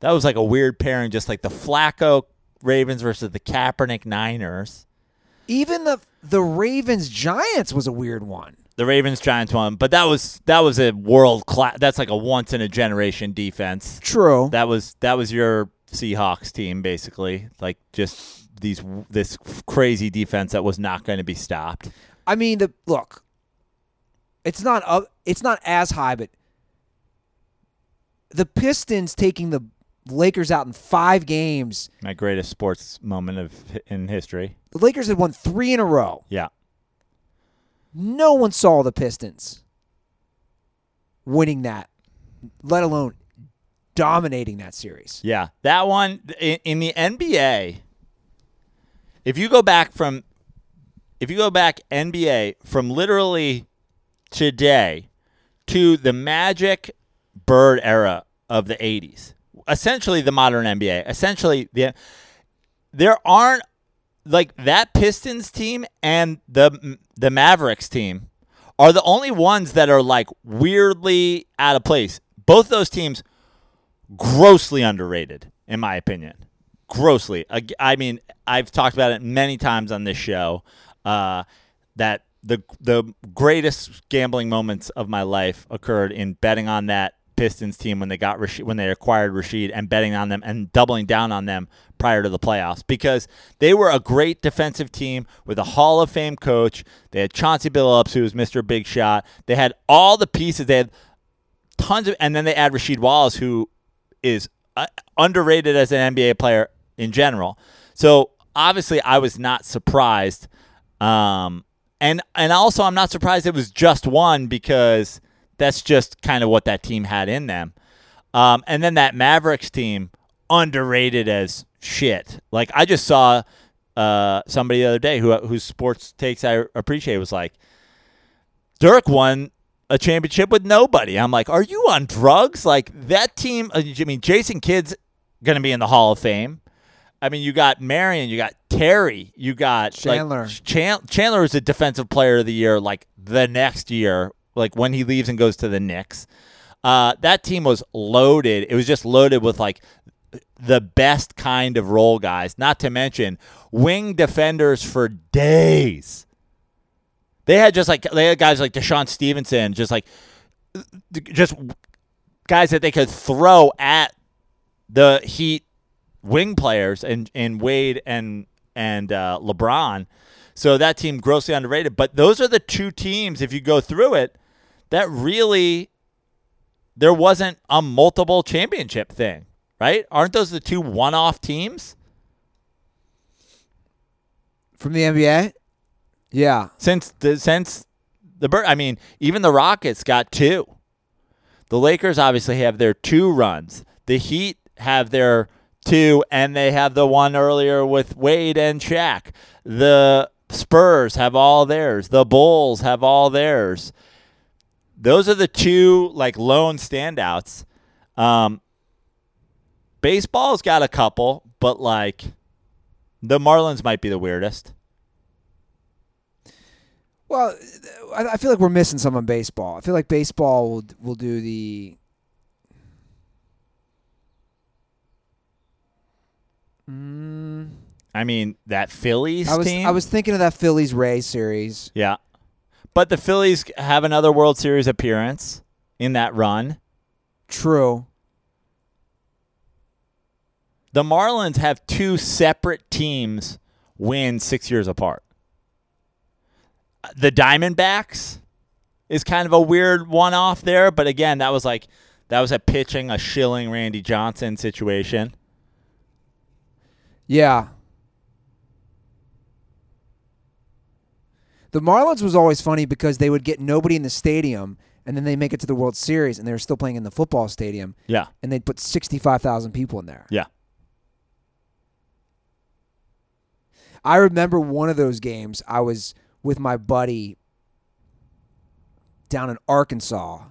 That was like a weird pairing, just like the Flacco Ravens versus the Kaepernick Niners. Even the the Ravens Giants was a weird one. The Ravens Giants one, but that was that was a world class. That's like a once in a generation defense. True. That was that was your Seahawks team basically, like just these this crazy defense that was not going to be stopped. I mean, the look. It's not up. It's not as high, but the Pistons taking the Lakers out in five games. My greatest sports moment of in history. The Lakers had won three in a row. Yeah, No one saw the Pistons winning that, let alone dominating that series. yeah, that one in, in the NBA. If you go back from, if you go back NBA from literally today to the Magic Bird era of the 80s, essentially the modern NBA, essentially the there aren't like that Pistons team and the the Mavericks team are the only ones that are like weirdly out of place. Both those teams grossly underrated in my opinion. Grossly. I mean, I've talked about it many times on this show uh, that the the greatest gambling moments of my life occurred in betting on that Pistons team when they got Rasheed, when they acquired Rasheed and betting on them and doubling down on them prior to the playoffs because they were a great defensive team with a Hall of Fame coach. They had Chauncey Billups, who was Mr. Big Shot. They had all the pieces. They had tons of, and then they add Rasheed Wallace, who is uh, underrated as an NBA player in general. So obviously, I was not surprised, um, and and also I'm not surprised it was just one because that's just kind of what that team had in them. Um, and then that Mavericks team underrated as shit. Like I just saw uh, somebody the other day who whose sports takes I appreciate was like Dirk won a championship with nobody. I'm like, are you on drugs? Like that team. uh, I mean, Jason Kidd's gonna be in the Hall of Fame. I mean, you got Marion, you got Terry, you got like, Chandler. Chan- Chandler is a defensive player of the year, like the next year, like when he leaves and goes to the Knicks. Uh, that team was loaded. It was just loaded with like the best kind of role guys. Not to mention wing defenders for days. They had just like they had guys like DeShawn Stevenson, just like just guys that they could throw at the Heat wing players and and Wade and and uh, LeBron. So that team grossly underrated. But those are the two teams. If you go through it, that really there wasn't a multiple championship thing, right? Aren't those the two one-off teams? From the NBA? Yeah. since the since the bird. I mean, even the Rockets got two. The Lakers obviously have their two runs. The Heat have their two, and they have the one earlier with Wade and Shaq. The Spurs have all theirs. The Bulls have all theirs those are the two like lone standouts. Um, baseball's got a couple, but like the Marlins might be the weirdest. Well, I, feel like we're missing some on baseball. I feel like baseball will will do the. Mm, I mean that Phillies I was, team. I was thinking of that Phillies Ray series. Yeah but the Phillies have another World Series appearance in that run. True. The Marlins have two separate teams win six years apart. The Diamondbacks is kind of a weird one off there, but again, that was like that was a pitching a Schilling Randy Johnson situation. Yeah. The Marlins was always funny because they would get nobody in the stadium and then they make it to the World Series and they were still playing in the football stadium Yeah, and they'd put 65,000 people in there. yeah. I remember one of those games. I was with my buddy down in Arkansas.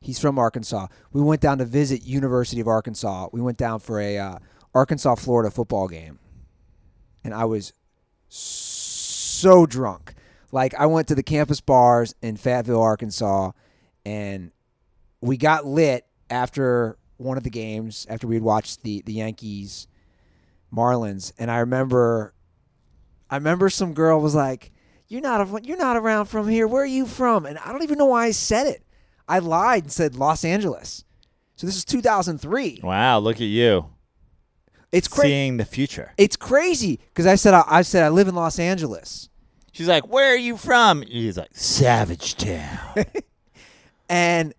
He's from Arkansas. We went down to visit University of Arkansas. We went down for a uh, Arkansas Florida football game, and I was so drunk. Like I went to the campus bars in Fayetteville, Arkansas, and we got lit after one of the games after we had watched the the Yankees Marlins, and I remember I remember some girl was like, "You're not a, you're not around from here. Where are you from?" And I don't even know why I said it. I lied and said Los Angeles. So this is 2003. Wow, look at you It's crazy. seeing the future. It's crazy because I said I, I said I live in Los Angeles, She's like, "Where are you from?" He's like, "Savage Town." and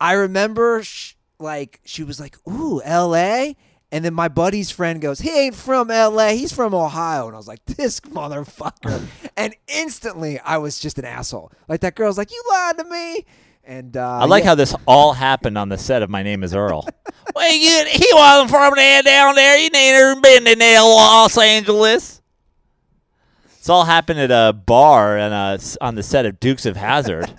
I remember sh- like she was like, "Ooh, L.A." And then my buddy's friend goes, "He ain't from L.A. He's from Ohio." And I was like, "This motherfucker!" and instantly, I was just an asshole. Like that girl's like, "You lied to me." And uh, I like yeah. how this all happened on the set of My Name Is Earl. well, you, he wasn't from there down there. He ain't never been to Los Angeles. It's all happened at a bar and uh, on the set of Dukes of Hazzard.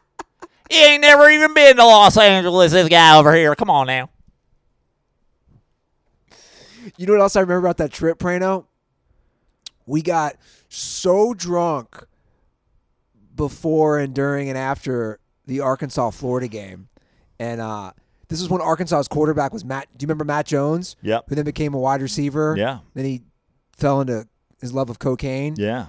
he ain't never even been to Los Angeles. This guy over here. Come on now. You know what else I remember about that trip, Prano? We got so drunk before and during and after the Arkansas Florida game. And uh, this is when Arkansas's quarterback was Matt. Do you remember Matt Jones? Yep. Who then became a wide receiver. Yeah. Then he fell into his love of cocaine. Yeah.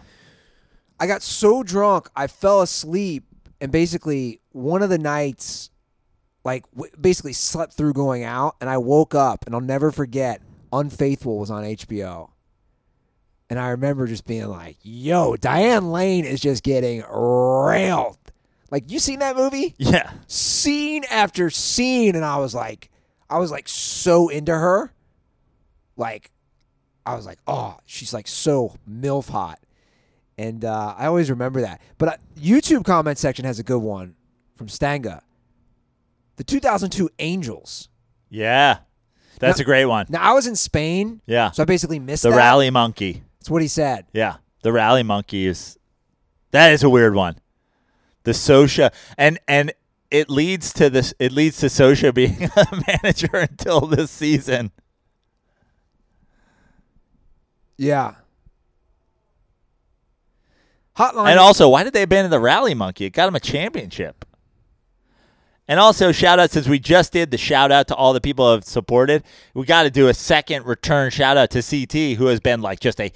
I got so drunk, I fell asleep, and basically one of the nights, like w- basically slept through going out, and I woke up, and I'll never forget. Unfaithful was on HBO, and I remember just being like, "Yo, Diane Lane is just getting railed." Like you seen that movie? Yeah. Scene after scene, and I was like, I was like so into her, like I was like, oh, she's like so milf hot, and uh, I always remember that. But uh, YouTube comment section has a good one from Stanga. The 2002 Angels. Yeah. That's Now- a great one. Now I was in Spain, Yeah. so I basically missed The that. Rally Monkey. That's what he said. Yeah, the rally monkey is that is a weird one. The Scioscia and and it leads to this. It leads to Scioscia being a manager until this season. Yeah. Hotline. And also, why did they abandon the rally monkey? It got him a championship. And also, shout out since we just did the shout out to all the people who have supported. We got to do a second return shout out to CT, who has been like just a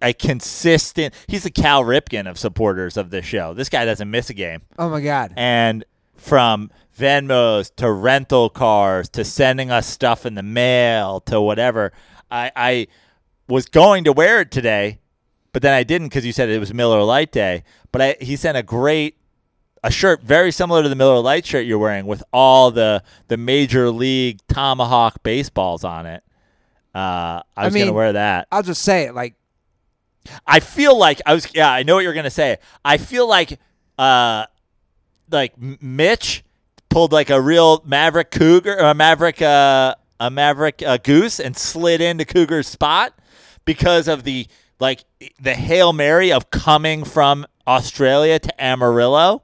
a consistent. He's the Cal Ripken of supporters of this show. This guy doesn't miss a game. oh my God. and from Venmos to rental cars to sending us stuff in the mail to whatever. I, I was going to wear it today, but then I didn't because you said it was Miller Lite Day. But I, he sent a great a shirt very similar to the Miller Lite shirt you're wearing with all the the major league tomahawk baseballs on it. Uh, I was mean- gonna wear that. I'll just say it. Like, I feel like I was. Yeah, I know what you're gonna say. I feel like, uh, like Mitch pulled like a real Maverick Cougar, or a Maverick, uh, a Maverick uh, Goose, and slid into Cougar's spot because of the like the hail mary of coming from Australia to Amarillo.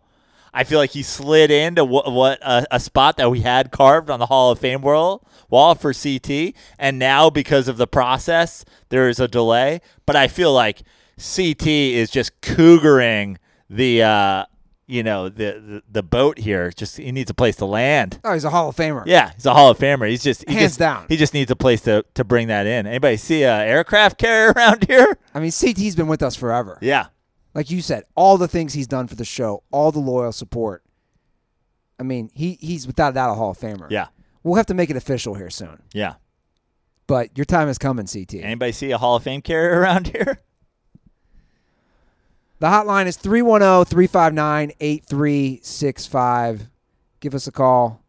I feel like he slid into what, what a, a spot that we had carved on the Hall of Fame wall wall for CT, and now because of the process, there is a delay. But I feel like CT is just cougaring the uh, you know the, the the boat here. Just he needs a place to land. Oh, he's a Hall of Famer. Yeah, he's a Hall of Famer. He's just he Hands just, down. He just needs a place to to bring that in. Anybody see a aircraft carrier around here? I mean, CT's been with us forever. Yeah, Like you said, all the things he's done for the show, all the loyal support. I mean, he he's without a doubt a Hall of Famer. yeah, We'll have to make it official here soon. yeah. But your time is coming, CT. Anybody see a Hall of Fame carrier around here? The hotline is 310 359 8365. Give us a call.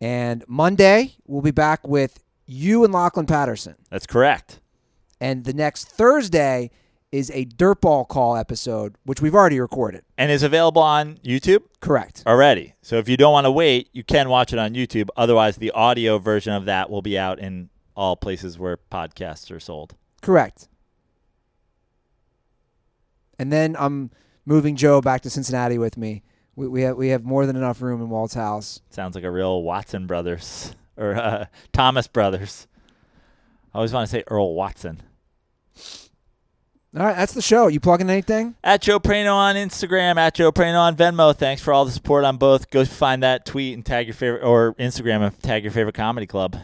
And Monday, we'll be back with you and Lachlan Patterson. That's correct. And the next Thursday is a dirtball call episode, which we've already recorded. And is available on YouTube Correct. already. So if you don't want to wait, you can watch it on YouTube. Otherwise, the audio version of that will be out in all places where podcasts are sold. Correct. And then I'm moving Joe back to Cincinnati with me. We, we have we have more than enough room in Walt's house. Sounds like a real Watson brothers or uh, Thomas brothers. I always want to say Earl Watson. All right, that's the show. You plugging anything? At Joe Prano on Instagram, at Joe Prano on Venmo. Thanks for all the support on both. Go find that tweet and tag your favorite, or Instagram and tag your favorite comedy club.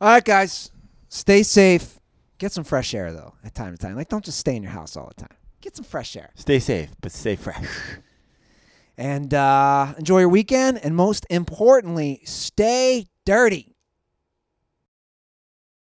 All right, guys. Stay safe. Get some fresh air though, at time to time. Like don't just stay in your house all the time. Get some fresh air. Stay safe, but stay fresh. And uh, enjoy your weekend and most importantly, stay dirty.